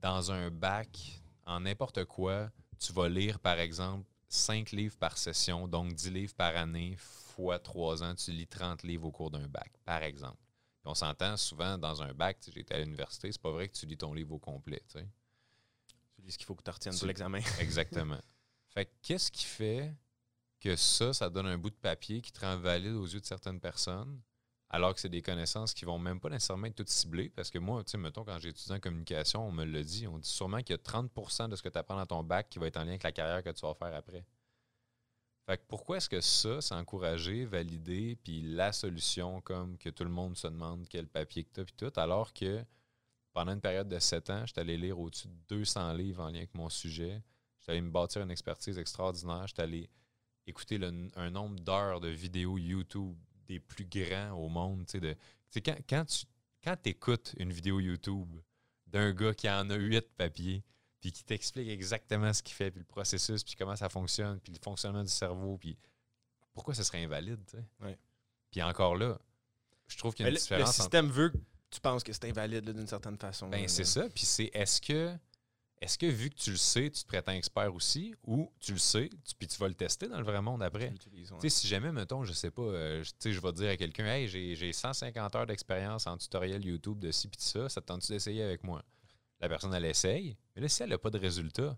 dans un bac, en n'importe quoi, tu vas lire, par exemple, 5 livres par session, donc 10 livres par année, fois 3 ans, tu lis 30 livres au cours d'un bac, par exemple on s'entend souvent dans un bac, été à l'université, c'est pas vrai que tu lis ton livre au complet. Tu lis ce qu'il faut que tu retiennes pour l'examen. Exactement. Fait qu'est-ce qui fait que ça, ça donne un bout de papier qui te rend valide aux yeux de certaines personnes, alors que c'est des connaissances qui vont même pas nécessairement être toutes ciblées. Parce que moi, tu sais, mettons, quand j'ai étudié en communication, on me l'a dit, on dit sûrement qu'il y a 30% de ce que tu apprends dans ton bac qui va être en lien avec la carrière que tu vas faire après. Fait que pourquoi est-ce que ça, c'est encouragé, validé, puis la solution, comme que tout le monde se demande quel papier que tu as, puis tout, alors que pendant une période de sept ans, j'étais allé lire au-dessus de 200 livres en lien avec mon sujet. J'étais allé me bâtir une expertise extraordinaire. J'étais allé écouter un nombre d'heures de vidéos YouTube des plus grands au monde. De, quand, quand tu quand écoutes une vidéo YouTube d'un gars qui en a huit papiers, puis qui t'explique exactement ce qu'il fait, puis le processus, puis comment ça fonctionne, puis le fonctionnement du cerveau, puis pourquoi ce serait invalide, tu sais? Puis encore là, je trouve qu'il y a une différence. Le système veut que tu penses que c'est invalide d'une certaine façon. Ben, c'est ça. Puis c'est est-ce que est-ce que vu que tu le sais, tu te prétends expert aussi, ou tu le sais, puis tu vas le tester dans le vrai monde après? sais Si jamais, mettons, je sais pas, euh, je vais dire à quelqu'un, hey, j'ai 150 heures d'expérience en tutoriel YouTube de ci puis de ça, ça te tente-tu d'essayer avec moi? La personne, elle essaye, mais là, si elle n'a pas de résultat,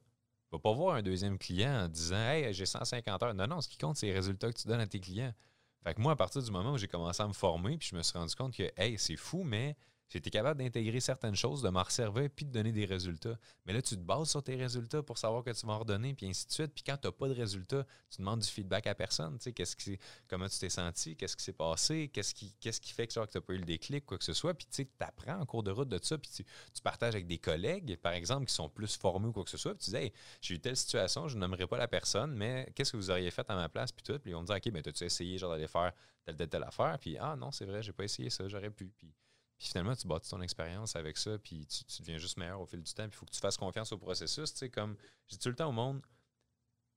ne va pas voir un deuxième client en disant Hey, j'ai 150 heures. Non, non, ce qui compte, c'est les résultats que tu donnes à tes clients. Fait que moi, à partir du moment où j'ai commencé à me former, puis je me suis rendu compte que, hey, c'est fou, mais été capable d'intégrer certaines choses, de m'en resservir, puis de donner des résultats. Mais là, tu te bases sur tes résultats pour savoir que tu vas en redonner, puis ainsi de suite. Puis quand tu n'as pas de résultats, tu demandes du feedback à personne. Tu sais, qu'est-ce qui, comment tu t'es senti, qu'est-ce qui s'est passé, qu'est-ce qui, qu'est-ce qui fait que tu n'as pas eu le déclic, quoi que ce soit. Puis tu sais, apprends en cours de route de ça, puis tu, partages avec des collègues, par exemple, qui sont plus formés ou quoi que ce soit. Puis tu dis, hey, j'ai eu telle situation, je nommerai pas la personne, mais qu'est-ce que vous auriez fait à ma place, puis tout. Puis on me dit, OK, mais as-tu essayé genre d'aller faire telle, telle, telle affaire? Puis ah non, c'est vrai, j'ai pas essayé ça, j'aurais pu. Puis finalement, tu bâtis ton expérience avec ça, puis tu, deviens juste meilleur au fil du temps. Puis il faut que tu fasses confiance au processus. Tu sais, comme je dis tout le temps au monde,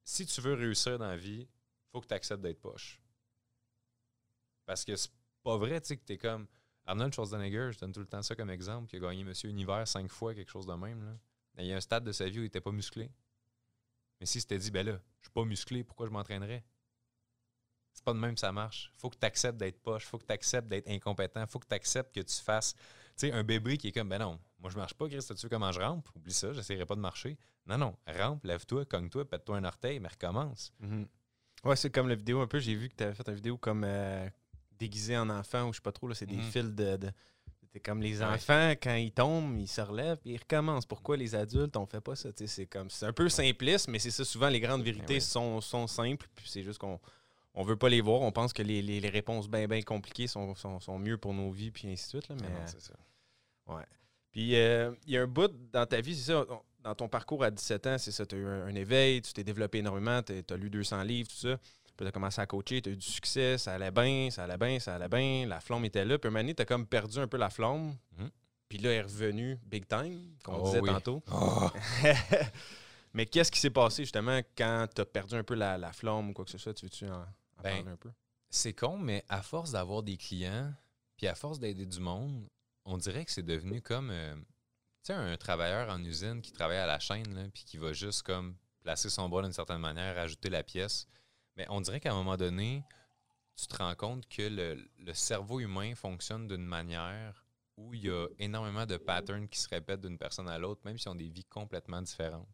si tu veux réussir dans la vie, il faut que tu acceptes d'être poche. Parce que c'est pas vrai, tu sais, que tu es comme Arnold Schwarzenegger, je donne tout le temps ça comme exemple, qui a gagné Monsieur Univers cinq fois, quelque chose de même. Là. Il y a un stade de sa vie où il n'était pas musclé. Mais si tu dit, ben là, je suis pas musclé, pourquoi je m'entraînerais? C'est pas de même que ça marche. faut que tu acceptes d'être poche, faut que tu acceptes d'être incompétent, faut que tu acceptes que tu fasses. Tu sais, un bébé qui est comme, ben non, moi je marche pas, Chris, tu veux comment je rampe? Oublie ça, j'essaierai pas de marcher. Non, non, rampe, lève-toi, cogne-toi, pète-toi un orteil, mais recommence. Mm-hmm. Ouais, c'est comme la vidéo un peu, j'ai vu que tu avais fait une vidéo comme euh, déguisé en enfant, ou je sais pas trop, là, c'est des mm-hmm. fils de. c'est comme les enfants, quand ils tombent, ils se relèvent et ils recommencent. Pourquoi les adultes, on fait pas ça? C'est comme c'est un peu simpliste, mais c'est ça. Souvent, les grandes ben vérités sont, sont simples. Puis c'est juste qu'on on veut pas les voir. On pense que les, réponses bien, bien compliquées sont, sont, mieux pour nos vies, puis ainsi de suite. Là, mais, c'est ça. Ouais. Puis, euh, il y a un bout dans ta vie, c'est ça. dans ton parcours à 17 ans, c'est ça, tu as eu un, éveil, tu t'es développé énormément, tu as lu 200 livres, tout ça. Puis tu as commencé à coacher, tu as eu du succès, ça allait bien, ça allait bien, ça allait bien, la flamme était là. Puis un moment donné, tu as comme perdu un peu la flamme. Mhm. Puis là, elle est revenue big time, comme on oh disait tantôt. Oh. Mais qu'est-ce qui s'est passé justement quand tu as perdu un peu la, flamme ou quoi que ce soit? Tu veux-tu en, ben, parler un peu? C'est con, mais à force d'avoir des clients, puis à force d'aider du monde, on dirait que c'est devenu comme euh, un travailleur en usine qui travaille à la chaîne, puis qui va juste comme placer son bras d'une certaine manière, ajouter la pièce. Mais on dirait qu'à un moment donné, tu te rends compte que le, cerveau humain fonctionne d'une manière où il y a énormément de patterns qui se répètent d'une personne à l'autre, même si on ont des vies complètement différentes.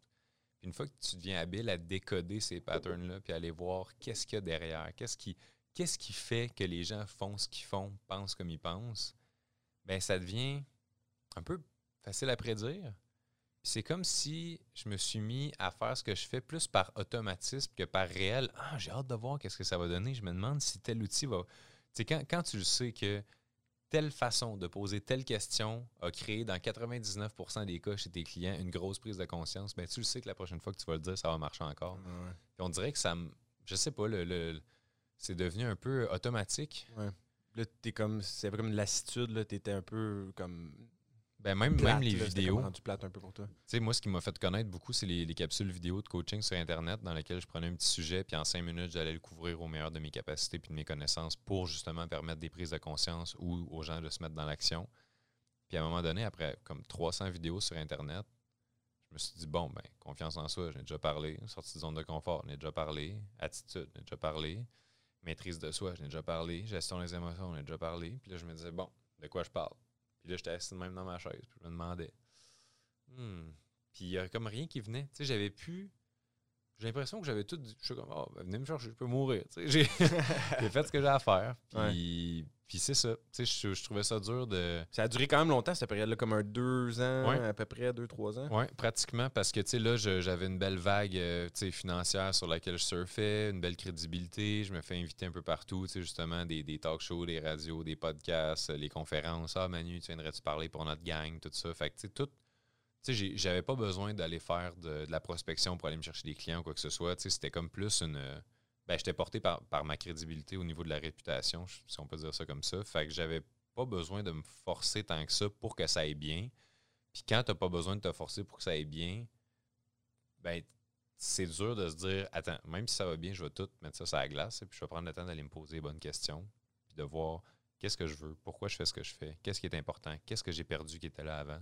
Une fois que tu deviens habile à décoder ces patterns-là, puis aller voir qu'est-ce qu'il y a derrière, qu'est-ce qui, fait que les gens font ce qu'ils font, pensent comme ils pensent, ben ça devient un peu facile à prédire. C'est comme si je me suis mis à faire ce que je fais plus par automatisme que par réel. Ah, j'ai hâte de voir qu'est-ce que ça va donner. Je me demande si tel outil va. Tu sais, quand, quand tu le sais que telle façon de poser telle question a créé dans 99% des cas chez tes clients une grosse prise de conscience, ben tu le sais que la prochaine fois que tu vas le dire, ça va marcher encore. on dirait que ça me. Je sais pas, le, c'est devenu un peu automatique. Ouais. Là, t'es comme. C'est comme une lassitude, là. T'étais un peu comme ben même, même les vidéos. un peu pour toi. moi, ce qui m'a fait connaître beaucoup, c'est les, capsules vidéo de coaching sur Internet dans lesquelles je prenais un petit sujet, puis en cinq minutes, j'allais le couvrir au meilleur de mes capacités puis de mes connaissances pour justement permettre des prises de conscience ou aux gens de se mettre dans l'action. Puis à un moment donné, après comme 300 vidéos sur Internet, je me suis dit, bon, ben, confiance en soi, j'en ai déjà parlé. Sortie de zone de confort, j'en ai déjà parlé. Attitude, j'en ai déjà parlé. Maîtrise de soi, j'en ai déjà parlé. Gestion des émotions, j'en ai déjà parlé. Puis là, je me disais, bon, de quoi je parle? Puis là, j'étais assis même dans ma chaise. Puis je me demandais. Hmm. Puis il n'y a comme rien qui venait. Tu sais, j'avais pu. J'ai l'impression que j'avais tout. Je suis comme, oh, venez me chercher, je peux mourir. J'ai fait ce que j'ai à faire. Puis, puis c'est ça. Sais, je, trouvais ça dur de. Ça a duré quand même longtemps, cette période-là, comme un deux ans, à peu près, deux, trois ans? Oui, pratiquement, parce que, tu sais, là, j'avais une belle vague euh, financière sur laquelle je surfais, une belle crédibilité. Je me fais inviter un peu partout, tu sais, justement, des, des talk shows, des radios, des podcasts, les conférences. Ah, Manu, tu viendrais-tu parler pour notre gang, tout ça. Fait que, tu sais, tout. Tu sais, j'avais pas besoin d'aller faire de, la prospection pour aller me chercher des clients ou quoi que ce soit. Tu sais, c'était comme plus une ben, j'étais porté par, ma crédibilité au niveau de la réputation, si on peut dire ça comme ça. Fait que j'avais pas besoin de me forcer tant que ça pour que ça aille bien. Puis quand tu n'as pas besoin de te forcer pour que ça aille bien, ben c'est dur de se dire attends, même si ça va bien, je vais tout mettre ça sur la glace et puis je vais prendre le temps d'aller me poser les bonnes questions, puis de voir qu'est-ce que je veux, pourquoi je fais ce que je fais, qu'est-ce qui est important, qu'est-ce que j'ai perdu qui était là avant.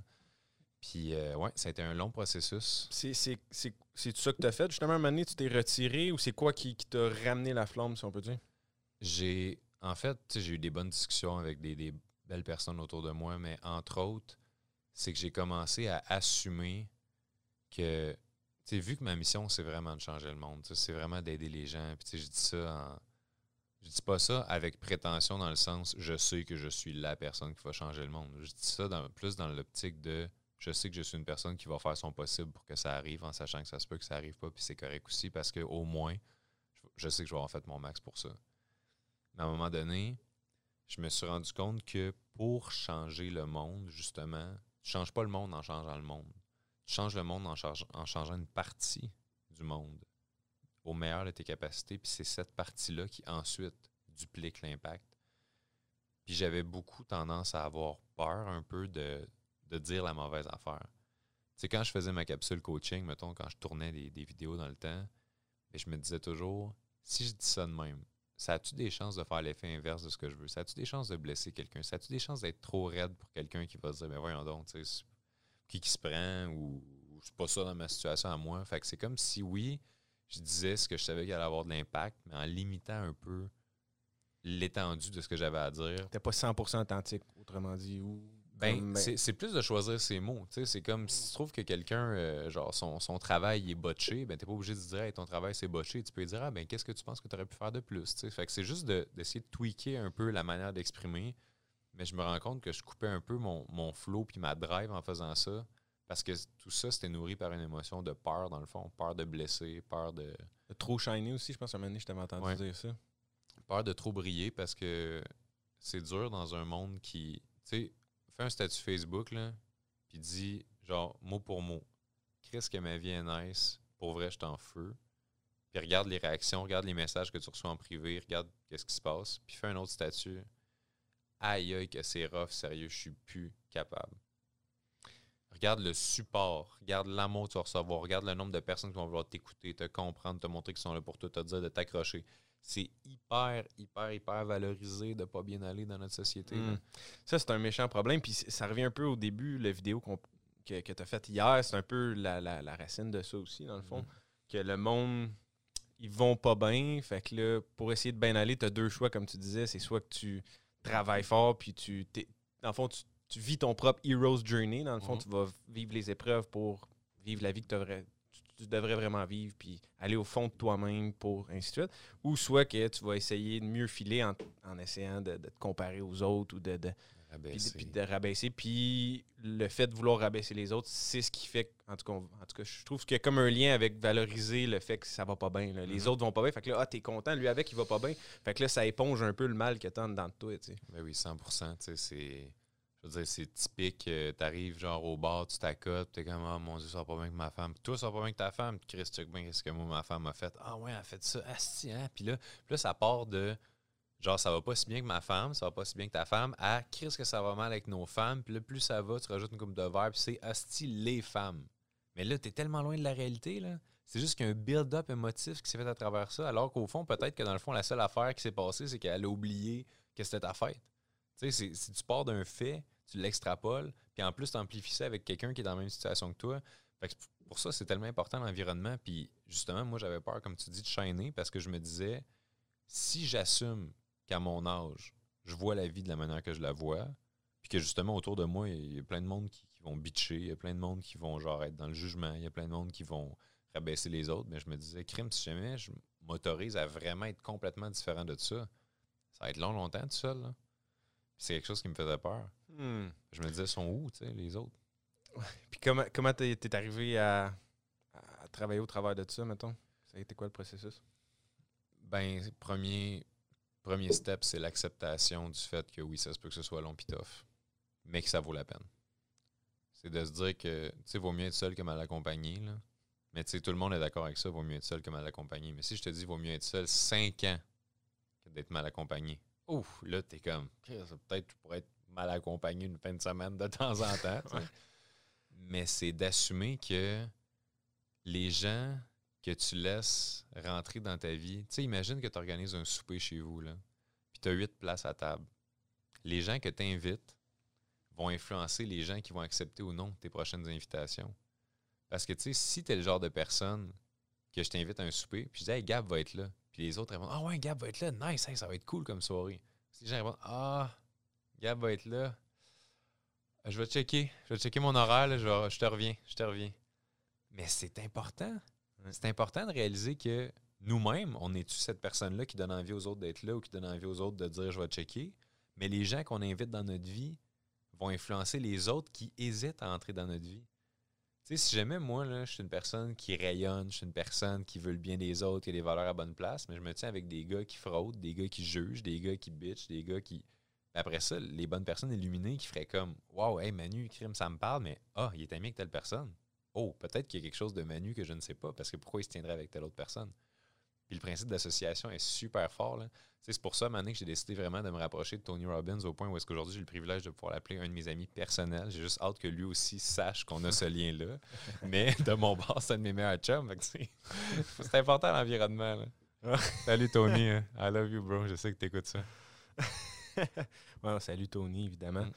Puis, euh, ouais, ça a été un long processus. C'est tout ça que tu as fait? Justement, un moment donné, tu t'es retiré ou c'est quoi qui, t'a ramené la flamme, si on peut dire? J'ai, en fait, j'ai eu des bonnes discussions avec des, belles personnes autour de moi, mais entre autres, c'est que j'ai commencé à assumer que, tu sais, vu que ma mission, c'est vraiment de changer le monde, c'est vraiment d'aider les gens. Puis, tu sais, je dis ça en. Je dis pas ça avec prétention dans le sens je sais que je suis la personne qui va changer le monde. Je dis ça dans, plus dans l'optique de je sais que je suis une personne qui va faire son possible pour que ça arrive, en sachant que ça se peut que ça arrive pas, puis c'est correct aussi, parce qu'au moins, je sais que je vais avoir fait mon max pour ça. Mais à un moment donné, je me suis rendu compte que pour changer le monde, justement, tu ne changes pas le monde en changeant le monde. Tu changes le monde en, en changeant une partie du monde au meilleur de tes capacités, puis c'est cette partie-là qui ensuite duplique l'impact. Puis j'avais beaucoup tendance à avoir peur un peu de, de dire la mauvaise affaire. C'est quand je faisais ma capsule coaching, mettons, quand je tournais des, vidéos dans le temps, et je me disais toujours, si je dis ça de même, ça a-tu des chances de faire l'effet inverse de ce que je veux? Ça a-tu des chances de blesser quelqu'un? Ça a-tu des chances d'être trop raide pour quelqu'un qui va se dire, mais voyons donc, qui qui se prend ou, c'est pas ça dans ma situation à moi? Fait que c'est comme si, oui, je disais ce que je savais qu'il allait avoir de l'impact, mais en limitant un peu l'étendue de ce que j'avais à dire. T'es pas 100% authentique, autrement dit, ou ben, c'est plus de choisir ses mots. C'est comme si tu trouves que quelqu'un, euh, genre, son, son, travail est botché, ben, t'es pas obligé de dire, ton travail c'est botché. Tu peux lui dire, ah, ben, qu'est-ce que tu penses que tu aurais pu faire de plus? Fait que c'est juste d'essayer de, tweaker un peu la manière d'exprimer. Mais je me rends compte que je coupais un peu mon, mon flow puis ma drive en faisant ça. Parce que tout ça, c'était nourri par une émotion de peur, dans le fond. Peur de blesser, peur de. de trop shiny aussi, je pense, à un moment donné, je t'avais entendu dire ça. Peur de trop briller parce que c'est dur dans un monde qui. Tu sais, fais un statut Facebook, là, puis dis, genre, mot pour mot, Chris, que ma vie est nice. Pour vrai, je t'en feu. Puis regarde les réactions, regarde les messages que tu reçois en privé, regarde qu'est-ce qui se passe. Puis fais un autre statut. Aïe, aïe, que c'est rough, sérieux, je suis plus capable. Regarde le support, regarde l'amour que tu vas recevoir, regarde le nombre de personnes qui vont vouloir t'écouter, te comprendre, te montrer qu'ils sont là pour toi, te dire de t'accrocher. C'est hyper, hyper, hyper valorisé de pas bien aller dans notre société. Hmm. Ça, c'est un méchant problème. Puis ça revient un peu au début, la vidéo que, que tu as faite hier, c'est un peu la, racine de ça aussi, dans le fond. Hmm. Que le monde, ils vont pas bien. Fait que là, pour essayer de bien aller, tu as deux choix, comme tu disais. C'est soit que tu travailles fort, puis tu. Dans le fond, tu tu vis ton propre hero's journey. Dans le fond, mhm. tu vas vivre les épreuves pour vivre la vie que tu, devrais vraiment vivre, puis aller au fond de toi-même pour ainsi de suite. Ou soit que tu vas essayer de mieux filer en, essayant de, te comparer aux autres ou de, de rabaisser. Puis, de rabaisser. Puis le fait de vouloir rabaisser les autres, c'est ce qui fait. En tout, cas, en tout cas, je trouve qu'il y a comme un lien avec valoriser le fait que ça va pas bien. Les mhm. autres vont pas bien. Fait que là, ah, t'es content, lui avec, il va pas bien. Fait que là, ça éponge un peu le mal que t'as dans toi. Tu sais. Ben oui, 100 c'est c'est typique, tu t'arrives genre au bar, tu t'accotes, t'es comme, oh mon Dieu, ça va pas bien avec ma femme. Puis toi, ça va pas bien avec ta femme? Chris, check bien qu'est-ce que moi, ma femme a fait. Ah ouais, elle a fait ça. Ah si, hein? Puis là, là, ça part de, genre, ça va pas si bien que ma femme, ça va pas si bien que ta femme, à Chris, que ça va mal avec nos femmes. Puis là, plus ça va, tu rajoutes une coupe de verre, puis c'est asti les femmes. Mais là, t'es tellement loin de la réalité, là. C'est juste qu'il y a un build-up émotif qui s'est fait à travers ça, alors qu'au fond, peut-être que dans le fond, la seule affaire qui s'est passée, c'est qu'elle a oublié que c'était ta fête. Tu sais, si tu pars d'un fait, tu l'extrapoles, puis en plus, tu amplifies ça avec quelqu'un qui est dans la même situation que toi. pour ça, c'est tellement important l'environnement. Puis justement, moi, j'avais peur, comme tu dis, de chaîner parce que je me disais, si j'assume qu'à mon âge, je vois la vie de la manière que je la vois, puis que justement, autour de moi, il y a plein de monde qui, vont bitcher, il y a plein de monde qui vont genre être dans le jugement, il y a plein de monde qui vont rabaisser les autres, mais je me disais, crime, si jamais je m'autorise à vraiment être complètement différent de ça, ça va être long, longtemps tout seul. C'est quelque chose qui me faisait peur. Hmm. Je me disais, sont où, tu sais, les autres? Puis comment comment t'es es arrivé à, travailler au travers de ça, mettons? Ça a été quoi le processus? Ben, premier, premier step, c'est l'acceptation du fait que oui, ça se peut que ce soit long pis mais que ça vaut la peine. C'est de se dire que, tu sais, vaut mieux être seul que mal accompagné, là. Mais tu sais, tout le monde est d'accord avec ça, vaut mieux être seul que mal accompagné. Mais si je te dis, vaut mieux être seul cinq ans que d'être mal accompagné, ouf, là, t'es comme, peut-être tu pourrais être mal accompagné une fin de semaine de temps en temps. Mais c'est d'assumer que les gens que tu laisses rentrer dans ta vie, tu sais, imagine que tu organises un souper chez vous, là, puis tu as huit places à table. Les gens que tu invites vont influencer les gens qui vont accepter ou non tes prochaines invitations. Parce que, tu sais, si tu es le genre de personne que je t'invite à un souper, puis je dis, hey, Gab va être là. Puis les autres répondent Ah ouais, Gab va être là, nice, ça va être cool comme soirée. Si les gens répondent Ah, Gab va être là, je vais checker, je vais checker mon horaire, je, te reviens, je te reviens. Mais c'est important. C'est important de réaliser que nous-mêmes, on est-tu cette personne-là qui donne envie aux autres d'être là ou qui donne envie aux autres de dire je vais checker? Mais les gens qu'on invite dans notre vie vont influencer les autres qui hésitent à entrer dans notre vie. Tu sais, si jamais moi, là, je suis une personne qui rayonne, je suis une personne qui veut le bien des autres, qui a des valeurs à bonne place, mais je me tiens avec des gars qui fraudent, des gars qui jugent, des gars qui bitchent, des gars qui. Après ça, les bonnes personnes illuminées qui feraient comme Waouh, hey Manu, crime, ça me parle, mais ah, il est ami avec telle personne. Oh, peut-être qu'il y a quelque chose de Manu que je ne sais pas, parce que pourquoi il se tiendrait avec telle autre personne? Puis le principe d'association est super fort. C'est pour ça, maintenant que j'ai décidé vraiment de me rapprocher de Tony Robbins au point où est-ce qu'aujourd'hui j'ai le privilège de pouvoir l'appeler un de mes amis personnels. J'ai juste hâte que lui aussi sache qu'on a ce lien-là. Mais de mon bord, c'est un de mes meilleurs chums. C'est important l'environnement. salut Tony. Hein. I love you, bro. Je sais que tu écoutes ça. salut Tony, évidemment. Mm.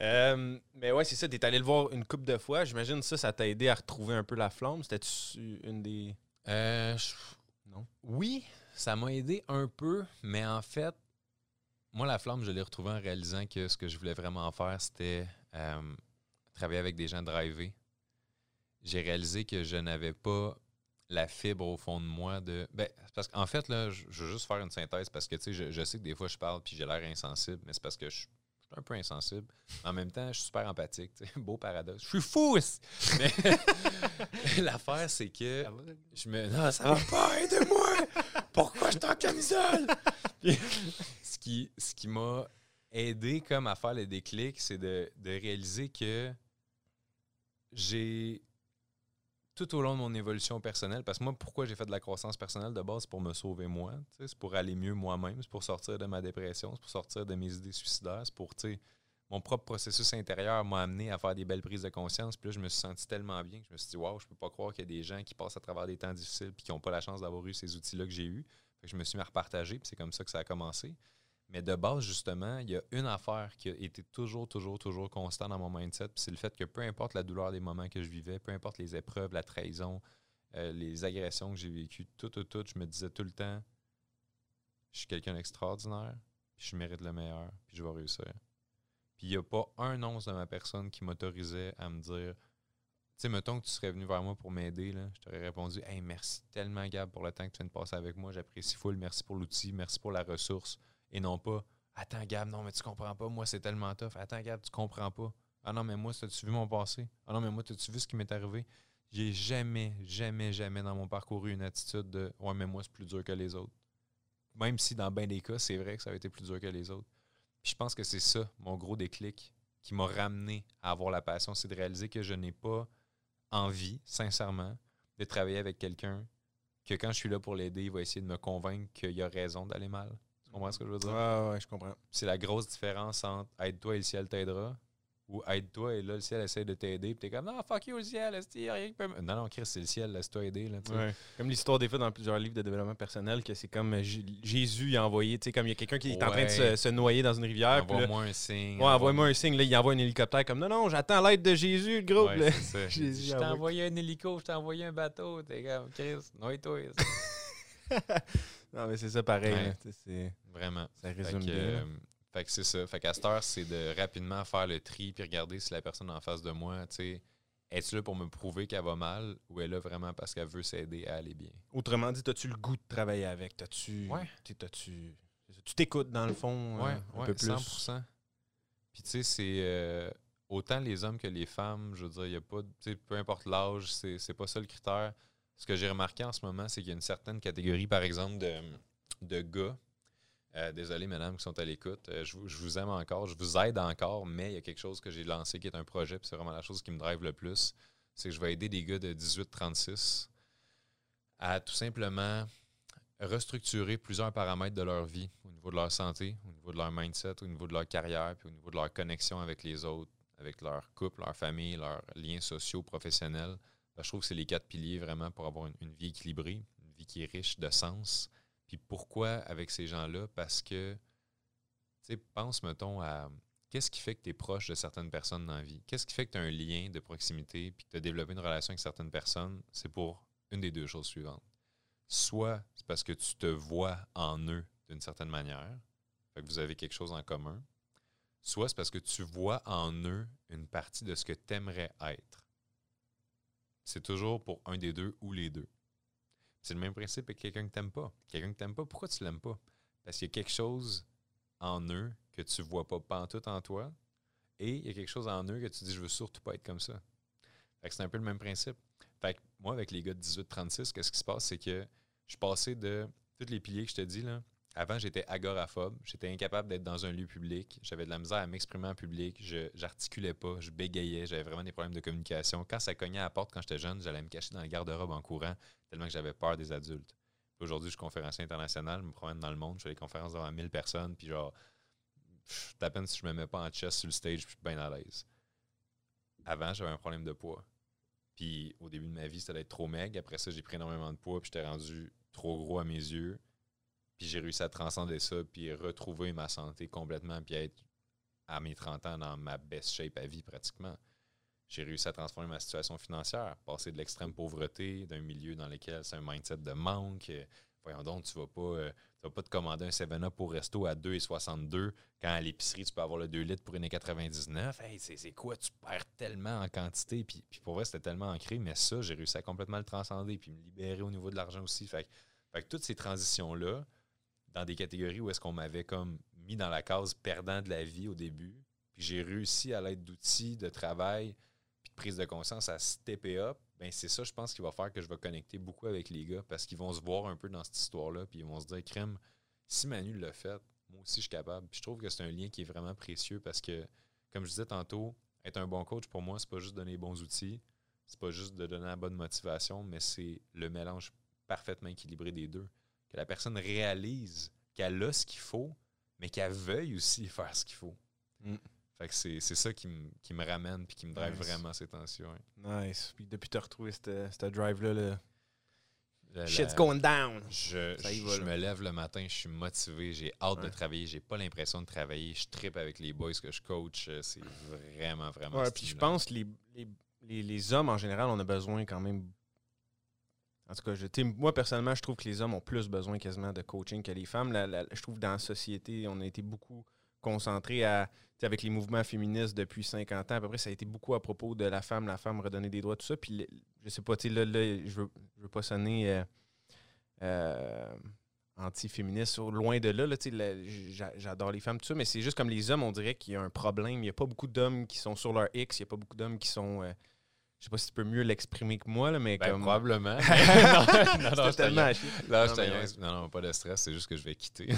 Euh, mais ouais, c'est ça. Tu es allé le voir une couple de fois. J'imagine ça, ça t'a aidé à retrouver un peu la flamme. C'était une des. Euh, non? Oui, ça m'a aidé un peu, mais en fait, moi, la flamme, je l'ai retrouvée en réalisant que ce que je voulais vraiment faire, c'était euh, travailler avec des gens drivés. J'ai réalisé que je n'avais pas la fibre au fond de moi de. Ben, parce qu'en fait, là, je, veux juste faire une synthèse parce que tu sais, je, je, sais que des fois je parle puis j'ai l'air insensible, mais c'est parce que je, un peu insensible. En même temps, je suis super empathique. Beau paradoxe. Je suis fou! Mais l'affaire, c'est que je me. Non, ça va pas, aidez-moi! Pourquoi je suis en camisole? ce qui, ce qui m'a aidé comme à faire le déclic, c'est de, de réaliser que j'ai tout au long de mon évolution personnelle, parce que moi, pourquoi j'ai fait de la croissance personnelle de base, c'est pour me sauver moi, c'est pour aller mieux moi-même, c'est pour sortir de ma dépression, c'est pour sortir de mes idées suicidaires, c'est pour, tu mon propre processus intérieur m'a amené à faire des belles prises de conscience. Puis là, je me suis senti tellement bien que je me suis dit, waouh, je peux pas croire qu'il y a des gens qui passent à travers des temps difficiles puis qui n'ont pas la chance d'avoir eu ces outils-là que j'ai eus. je me suis mis à repartager, puis c'est comme ça que ça a commencé. Mais de base, justement, il y a une affaire qui a été toujours, toujours, toujours constant dans mon mindset, c'est le fait que peu importe la douleur des moments que je vivais, peu importe les épreuves, la trahison, euh, les agressions que j'ai vécues, tout, tout, tout, je me disais tout le temps, je suis quelqu'un d'extraordinaire, puis je mérite le meilleur, puis je vais réussir. Puis il n'y a pas un once de ma personne qui m'autorisait à me dire Tu sais, mettons que tu serais venu vers moi pour m'aider, je t'aurais répondu Hey, merci tellement, Gab, pour le temps que tu viens de passer avec moi. J'apprécie full. Merci pour l'outil. Merci pour la ressource. Et non pas Attends, Gab, non, mais tu comprends pas. Moi, c'est tellement tough. Attends, Gab, tu comprends pas. Ah non, mais moi, as-tu vu mon passé? Ah non, mais moi, as-tu vu ce qui m'est arrivé? J'ai jamais, jamais, jamais dans mon parcours eu une attitude de Ouais, mais moi, c'est plus dur que les autres. Même si dans bien des cas, c'est vrai que ça a été plus dur que les autres je pense que c'est ça, mon gros déclic, qui m'a ramené à avoir la passion, c'est de réaliser que je n'ai pas envie, sincèrement, de travailler avec quelqu'un que quand je suis là pour l'aider, il va essayer de me convaincre qu'il a raison d'aller mal. Tu comprends ce que je veux dire? Ouais, ouais, je comprends. C'est la grosse différence entre aide-toi et le ciel t'aidera ou aide-toi et là, le ciel essaie de t'aider. Puis t'es comme, non, fuck you, le ciel, il a rien qui peut Non, non, Chris, c'est le ciel, laisse-toi aider. Là, Comme l'histoire des fois dans plusieurs livres de développement personnel, que c'est comme euh, Jésus a envoyé, tu sais, comme il y a quelqu'un qui est en train de se, noyer dans une rivière. Envoie-moi un signe. Ouais, envoie-moi un signe. Là, il envoie un hélicoptère comme, non, non, j'attends l'aide de Jésus, le groupe. je t'ai envoyé un hélico, je t'ai envoyé un bateau. T'es comme, Chris, noie-toi. non, mais c'est ça pareil. Vraiment. Ça résume bien. Euh, fait que c'est ça. Fait qu'à cette heure, c'est de rapidement faire le tri puis regarder si la personne en face de moi, tu sais, est-ce là pour me prouver qu'elle va mal ou est là vraiment parce qu'elle veut s'aider à aller bien? Autrement dit, as-tu le goût de travailler avec? T'as-tu. Ouais. tu tu t'écoutes dans le fond ouais, un peu plus? 100%. Puis tu sais, c'est euh, autant les hommes que les femmes, je veux dire, il n'y a pas, peu importe l'âge, c'est, c'est pas ça le critère. Ce que j'ai remarqué en ce moment, c'est qu'il y a une certaine catégorie, par exemple, de, gars euh, désolé, mesdames qui sont à l'écoute. Euh, je, vous aime encore, je vous aide encore, mais il y a quelque chose que j'ai lancé qui est un projet, puis c'est vraiment la chose qui me drive le plus. C'est que je vais aider des gars de 18-36 à tout simplement restructurer plusieurs paramètres de leur vie, au niveau de leur santé, au niveau de leur mindset, au niveau de leur carrière, puis au niveau de leur connexion avec les autres, avec leur couple, leur famille, leurs liens sociaux, professionnels. Je trouve que c'est les quatre piliers vraiment pour avoir une vie équilibrée, une vie qui est riche de sens, puis pourquoi avec ces gens-là? Parce que, tu sais, pense, mettons, à qu'est-ce qui fait que tu es proche de certaines personnes dans la vie? Qu'est-ce qui fait que tu as un lien de proximité puis que tu as développé une relation avec certaines personnes? C'est pour une des deux choses suivantes. Soit c'est parce que tu te vois en eux d'une certaine manière, fait que vous avez quelque chose en commun. Soit c'est parce que tu vois en eux une partie de ce que tu aimerais être. C'est toujours pour un des deux ou les deux. C'est le même principe avec quelqu'un que t'aimes pas. Quelqu'un que t'aimes pas, pourquoi tu l'aimes pas? Parce qu'il y a quelque chose en eux que tu vois pas pantoute en toi et il y a quelque chose en eux que tu dis je veux surtout pas être comme ça. c'est un peu le même principe. Fait que moi, avec les gars de 18-36, qu'est-ce qui se passe? C'est que je suis passé de tous les piliers que je te dis là, avant, j'étais agoraphobe. J'étais incapable d'être dans un lieu public. J'avais de la misère à m'exprimer en public. Je j'articulais pas. Je bégayais. J'avais vraiment des problèmes de communication. Quand ça cognait à la porte quand j'étais jeune, j'allais me cacher dans le garde-robe en courant tellement que j'avais peur des adultes. Aujourd'hui, je suis conférencier international. Je me promène dans le monde. Je fais des conférences devant 1000 personnes. Puis genre, à peine si je me mets pas en chest sur le stage, je suis bien à l'aise. Avant, j'avais un problème de poids. Puis au début de ma vie, c'était d'être trop maigre. Après ça, j'ai pris énormément de poids. Puis j'étais rendu trop gros à mes yeux. Puis j'ai réussi à transcender ça, puis retrouver ma santé complètement, puis être à mes 30 ans dans ma best shape à vie pratiquement. J'ai réussi à transformer ma situation financière, passer de l'extrême pauvreté, d'un milieu dans lequel c'est un mindset de manque. Voyons donc, tu vas pas, euh, vas pas te commander un 7-Up au resto à 2,62 quand à l'épicerie, tu peux avoir le 2 litres pour 1,99. Hey, c'est quoi? Tu perds tellement en quantité. Puis, puis pour vrai, c'était tellement ancré, mais ça, j'ai réussi à complètement le transcender puis me libérer au niveau de l'argent aussi. Fait, fait que toutes ces transitions-là, dans des catégories où est-ce qu'on m'avait comme mis dans la case perdant de la vie au début. Puis j'ai réussi à l'aide d'outils de travail puis de prise de conscience à stepper up. Ben c'est ça, je pense, qui va faire que je vais connecter beaucoup avec les gars parce qu'ils vont se voir un peu dans cette histoire-là. Puis ils vont se dire, crème, si Manu l'a fait, moi aussi je suis capable. Puis je trouve que c'est un lien qui est vraiment précieux parce que, comme je disais tantôt, être un bon coach pour moi, c'est pas juste donner les bons outils, c'est pas juste de donner la bonne motivation, mais c'est le mélange parfaitement équilibré des deux. Que la personne réalise qu'elle a ce qu'il faut, mais qu'elle veuille aussi faire ce qu'il faut. Mm. Fait que c'est, ça qui, me ramène puis qui me drive vraiment ces tensions. Nice. Puis depuis que tu as retrouvé ce drive-là, le... Shit's going down. Je, je, me lève le matin, je suis motivé, j'ai hâte de travailler, j'ai pas l'impression de travailler, je tripe avec les boys que je coach. Euh, c'est vraiment, vraiment. Ouais, puis je pense que les, les, les, hommes en général, on a besoin quand même. En tout cas, moi personnellement, je trouve que les hommes ont plus besoin quasiment de coaching que les femmes. je trouve que dans la société, on a été beaucoup concentré à, avec les mouvements féministes depuis 50 ans, à peu près, ça a été beaucoup à propos de la femme, la femme redonner des droits, tout ça. Puis, je sais pas, là, là, je veux, veux pas sonner euh, euh, anti-féministe, loin de là, là j'adore les femmes, tout ça, mais c'est juste comme les hommes, on dirait qu'il y a un problème. Il n'y a pas beaucoup d'hommes qui sont sur leur X, il n'y a pas beaucoup d'hommes qui sont... Euh, je sais pas si tu peux mieux l'exprimer que moi, là, mais ben, comme. Probablement. non, non, non, tellement non, non, non, pas de stress, c'est juste que je vais quitter.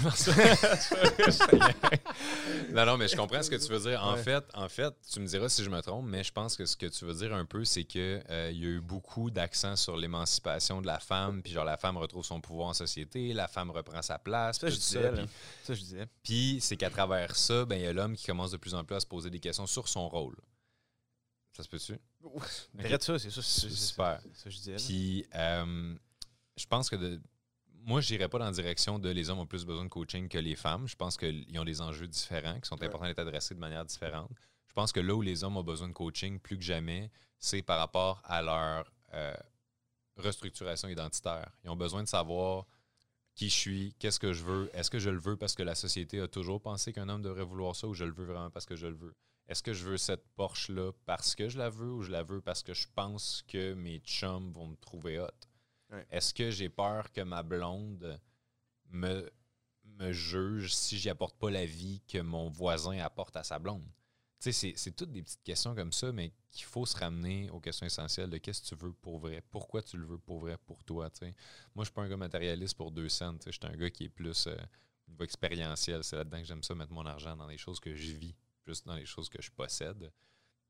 non, non, mais je comprends ce que tu veux dire. En fait, en fait, tu me diras si je me trompe, mais je pense que ce que tu veux dire un peu, c'est qu'il euh, y a eu beaucoup d'accent sur l'émancipation de la femme, puis genre la femme retrouve son pouvoir en société, la femme reprend sa place. Ça, je disais. Puis, ça, je disais. Puis c'est qu'à travers ça, ben, il y a l'homme qui commence de plus en plus à se poser des questions sur son rôle. Ça se peut-tu? Okay. ça, c'est ça. C'est super. Ça, je disais. Puis, euh, je pense que de, moi, je n'irais pas dans la direction de les hommes ont plus besoin de coaching que les femmes. Je pense qu'ils ont des enjeux différents qui sont importants d'être adressés de manière différente. Je pense que là où les hommes ont besoin de coaching plus que jamais, c'est par rapport à leur euh, restructuration identitaire. Ils ont besoin de savoir qui je suis, qu'est-ce que je veux, est-ce que je le veux parce que la société a toujours pensé qu'un homme devrait vouloir ça ou je le veux vraiment parce que je le veux est-ce que je veux cette Porsche-là parce que je la veux ou je la veux parce que je pense que mes chums vont me trouver hot? Est-ce que j'ai peur que ma blonde me, me juge si j'y apporte pas la vie que mon voisin apporte à sa blonde? Tu sais, c'est toutes des petites questions comme ça, mais qu'il faut se ramener aux questions essentielles de qu'est-ce que tu veux pour vrai, pourquoi tu le veux pour vrai pour toi. Moi, je suis pas un gars matérialiste pour deux cents. Je suis un gars qui est plus euh, niveau expérientiel. C'est là-dedans que j'aime ça, mettre mon argent dans les choses que je vis plus dans les choses que je possède.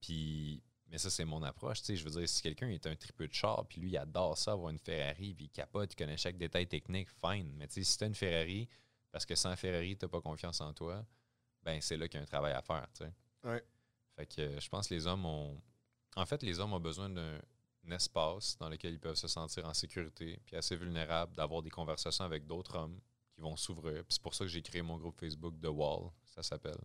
Puis, mais ça, c'est mon approche. Tu sais, je veux dire, si quelqu'un est un tripeux de char, puis lui, il adore ça, avoir une Ferrari, puis il capote, il connaît chaque détail technique, fine. Mais tu sais, si tu as une Ferrari, parce que sans Ferrari, tu n'as pas confiance en toi, ben c'est là qu'il y a un travail à faire. Tu sais. Ouais. Fait que je pense que les hommes ont. En fait, les hommes ont besoin d'un espace dans lequel ils peuvent se sentir en sécurité, puis assez vulnérables, d'avoir des conversations avec d'autres hommes qui vont s'ouvrir. c'est pour ça que j'ai créé mon groupe Facebook The Wall, ça s'appelle.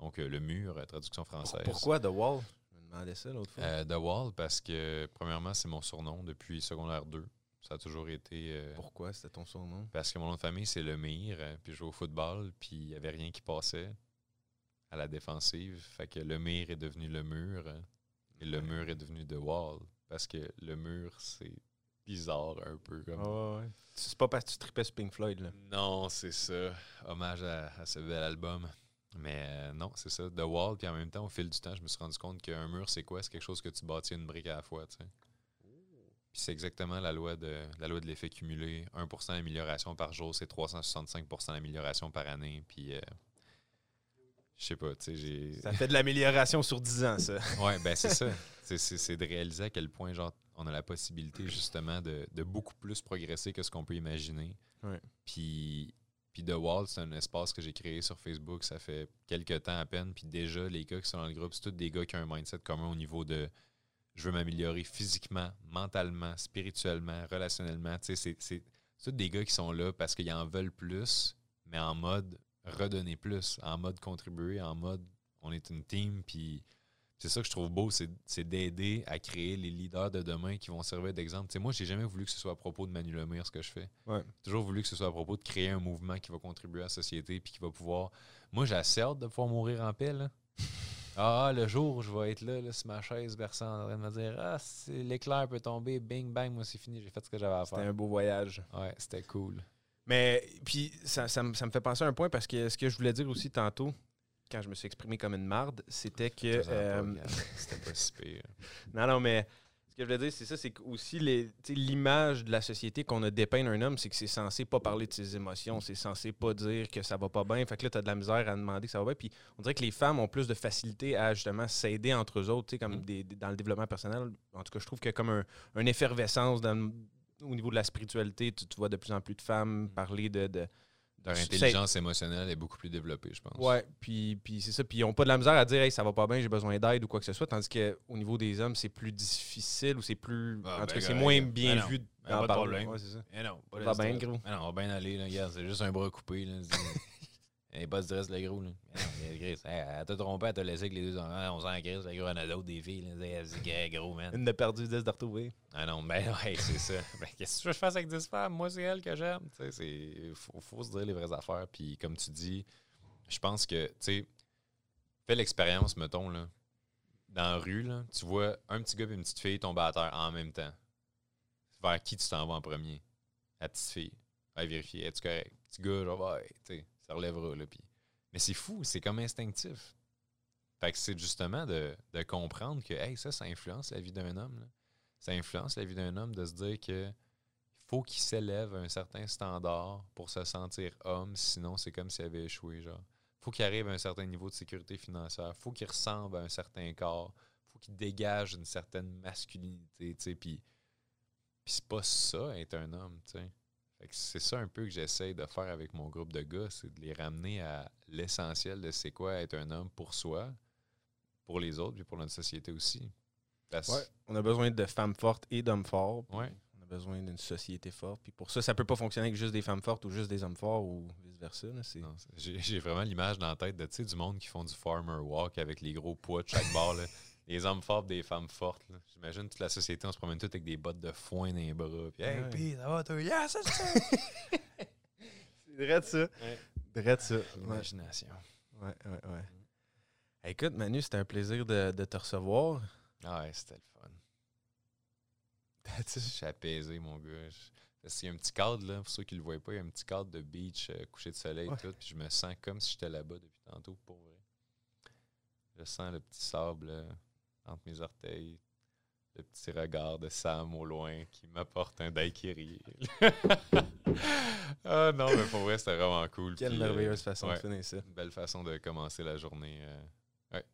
Donc, euh, le mur, euh, traduction française. Pourquoi The Wall? Je me demandais ça l'autre fois. Euh, The Wall, parce que, premièrement, c'est mon surnom depuis secondaire 2. Ça a toujours été. Pourquoi c'était ton surnom? Parce que mon nom de famille, c'est Lemire. puis je jouais au football, puis il n'y avait rien qui passait à la défensive. Fait que Lemire est devenu le mur. et le mur est devenu The Wall. Parce que le mur, c'est bizarre un peu. comme ouais. C'est pas parce que tu tripais Pink Floyd, là. Non, c'est ça. Hommage à, à ce bel album. Mais euh, non, c'est ça, The Wall. Puis en même temps, au fil du temps, je me suis rendu compte qu'un mur, c'est quoi? C'est quelque chose que tu bâtis une brique à la fois, tu sais. Puis c'est exactement la loi de la loi de l'effet cumulé. 1% d'amélioration par jour, c'est 365% d'amélioration par année. Puis euh, je sais pas, tu sais, j'ai... Ça fait de l'amélioration sur 10 ans, ça. ouais, ben c'est ça. C'est de réaliser à quel point, genre, on a la possibilité, justement, de, de beaucoup plus progresser que ce qu'on peut imaginer. Ouais. Puis puis The Wall, c'est un espace que j'ai créé sur Facebook, ça fait quelques temps à peine. Puis déjà, les gars qui sont dans le groupe, c'est tous des gars qui ont un mindset commun au niveau de je veux m'améliorer physiquement, mentalement, spirituellement, relationnellement. Tu sais, c'est tous des gars qui sont là parce qu'ils en veulent plus, mais en mode redonner plus, en mode contribuer, en mode on est une team, puis c'est ça que je trouve beau, c'est d'aider à créer les leaders de demain qui vont servir d'exemple. Moi, j'ai jamais voulu que ce soit à propos de Manu Lemire ce que je fais. J'ai toujours voulu que ce soit à propos de créer un mouvement qui va contribuer à la société puis qui va pouvoir. Moi, j'ai assez hâte de pouvoir mourir en paix. Ah, le jour où je vais être là, là sur ma chaise versant en train de me dire Ah, l'éclair peut tomber, bing bang, moi c'est fini, j'ai fait ce que j'avais à faire. C'était un beau voyage. Ouais, c'était cool. Mais puis ça, ça, me fait penser à un point parce que ce que je voulais dire aussi tantôt, quand je me suis exprimé comme une marde, c'était que. Euh, c'était pas si pire. non, non, mais que je veux dire, c'est ça, c'est aussi l'image de la société qu'on a dépeint un homme, c'est que c'est censé pas parler de ses émotions, c'est censé pas dire que ça va pas bien. Fait que là, t'as de la misère à demander que ça va bien. Puis on dirait que les femmes ont plus de facilité à justement s'aider entre eux autres, comme mm. des, dans le développement personnel. En tout cas, je trouve qu'il y a comme un, une effervescence au niveau de la spiritualité. Tu, vois de plus en plus de femmes mm. parler de leur intelligence émotionnelle est beaucoup plus développée, je pense. Ouais, puis, puis c'est ça. Puis ils n'ont pas de la misère à dire, hey, ça va pas bien, j'ai besoin d'aide ou quoi que ce soit. Tandis qu'au niveau des hommes, c'est plus difficile ou c'est plus. Ah, en tout ben, cas, c'est moins bien vu ben, dans pas de problème. Ouais, c'est ça. Eh non, pas va bien, gros. Eh non, on va bien aller, là. Regarde, c'est juste un bras coupé, là. Pas de stress, le gros. Là. elle t'a trompé, elle t'a laissé avec les deux enfants. On s'en crise, le gros, on a d'autres des filles. C'est gros, man. Une de perdu, 10 de retrouver. Ah non, ben ouais, c'est ça. Ben, qu'est-ce que je fasse avec 10 femmes? Moi, c'est elle que j'aime. Il faut, faut, se dire les vraies affaires. Puis comme tu dis, je pense que, tu sais, fais l'expérience, mettons, là. Dans la rue, là, tu vois un petit gars et une petite fille tomber à terre en même temps. Vers qui tu t'en vas en premier? La petite fille. Va vérifier. Es-tu correct? Petit gars, genre, ouais, tu sais ça. Là, Mais c'est fou, c'est comme instinctif. Fait que c'est justement de, comprendre que hey, ça, ça influence la vie d'un homme. Ça influence la vie d'un homme de se dire que faut qu'il s'élève à un certain standard pour se sentir homme, sinon c'est comme s'il avait échoué. Genre. faut qu'il arrive à un certain niveau de sécurité financière, faut qu'il ressemble à un certain corps, faut qu'il dégage une certaine masculinité, puis, c'est pas ça être un homme, sais c'est ça un peu que j'essaie de faire avec mon groupe de gars, c'est de les ramener à l'essentiel de c'est quoi être un homme pour soi, pour les autres, puis pour notre société aussi. on a besoin de femmes fortes et d'hommes forts. On a besoin d'une société forte. Puis pour ça, ça peut pas fonctionner avec juste des femmes fortes ou juste des hommes forts ou vice-versa. J'ai vraiment l'image dans la tête de, du monde qui font du farmer walk avec les gros poids de chaque bord. des hommes forts, des femmes fortes. J'imagine toute la société, on se promène tous avec des bottes de foin dans les bras. Puis, hey, pis, ça va, toi? Yeah, c'est ça! c'est vrai de ça. Vrai de ça. Imagination. Ouais, ouais, ouais. écoute, Manu, c'était un plaisir de, de te recevoir. Ah ouais, c'était le fun. Je suis apaisé, mon gars. Il y a un petit cadre, là, pour ceux qui ne le voient pas, il y a un petit cadre de beach, euh, coucher de soleil et tout. Puis je me sens comme si j'étais là-bas depuis tantôt, pour vrai. Je sens le petit sable entre mes orteils. Le petit regard de Sam au loin qui m'apporte un daiquiri. ah non, mais pour vrai, c'était vraiment cool. Quelle merveilleuse euh, façon de finir ça. Belle façon de commencer la journée. Euh, ouais,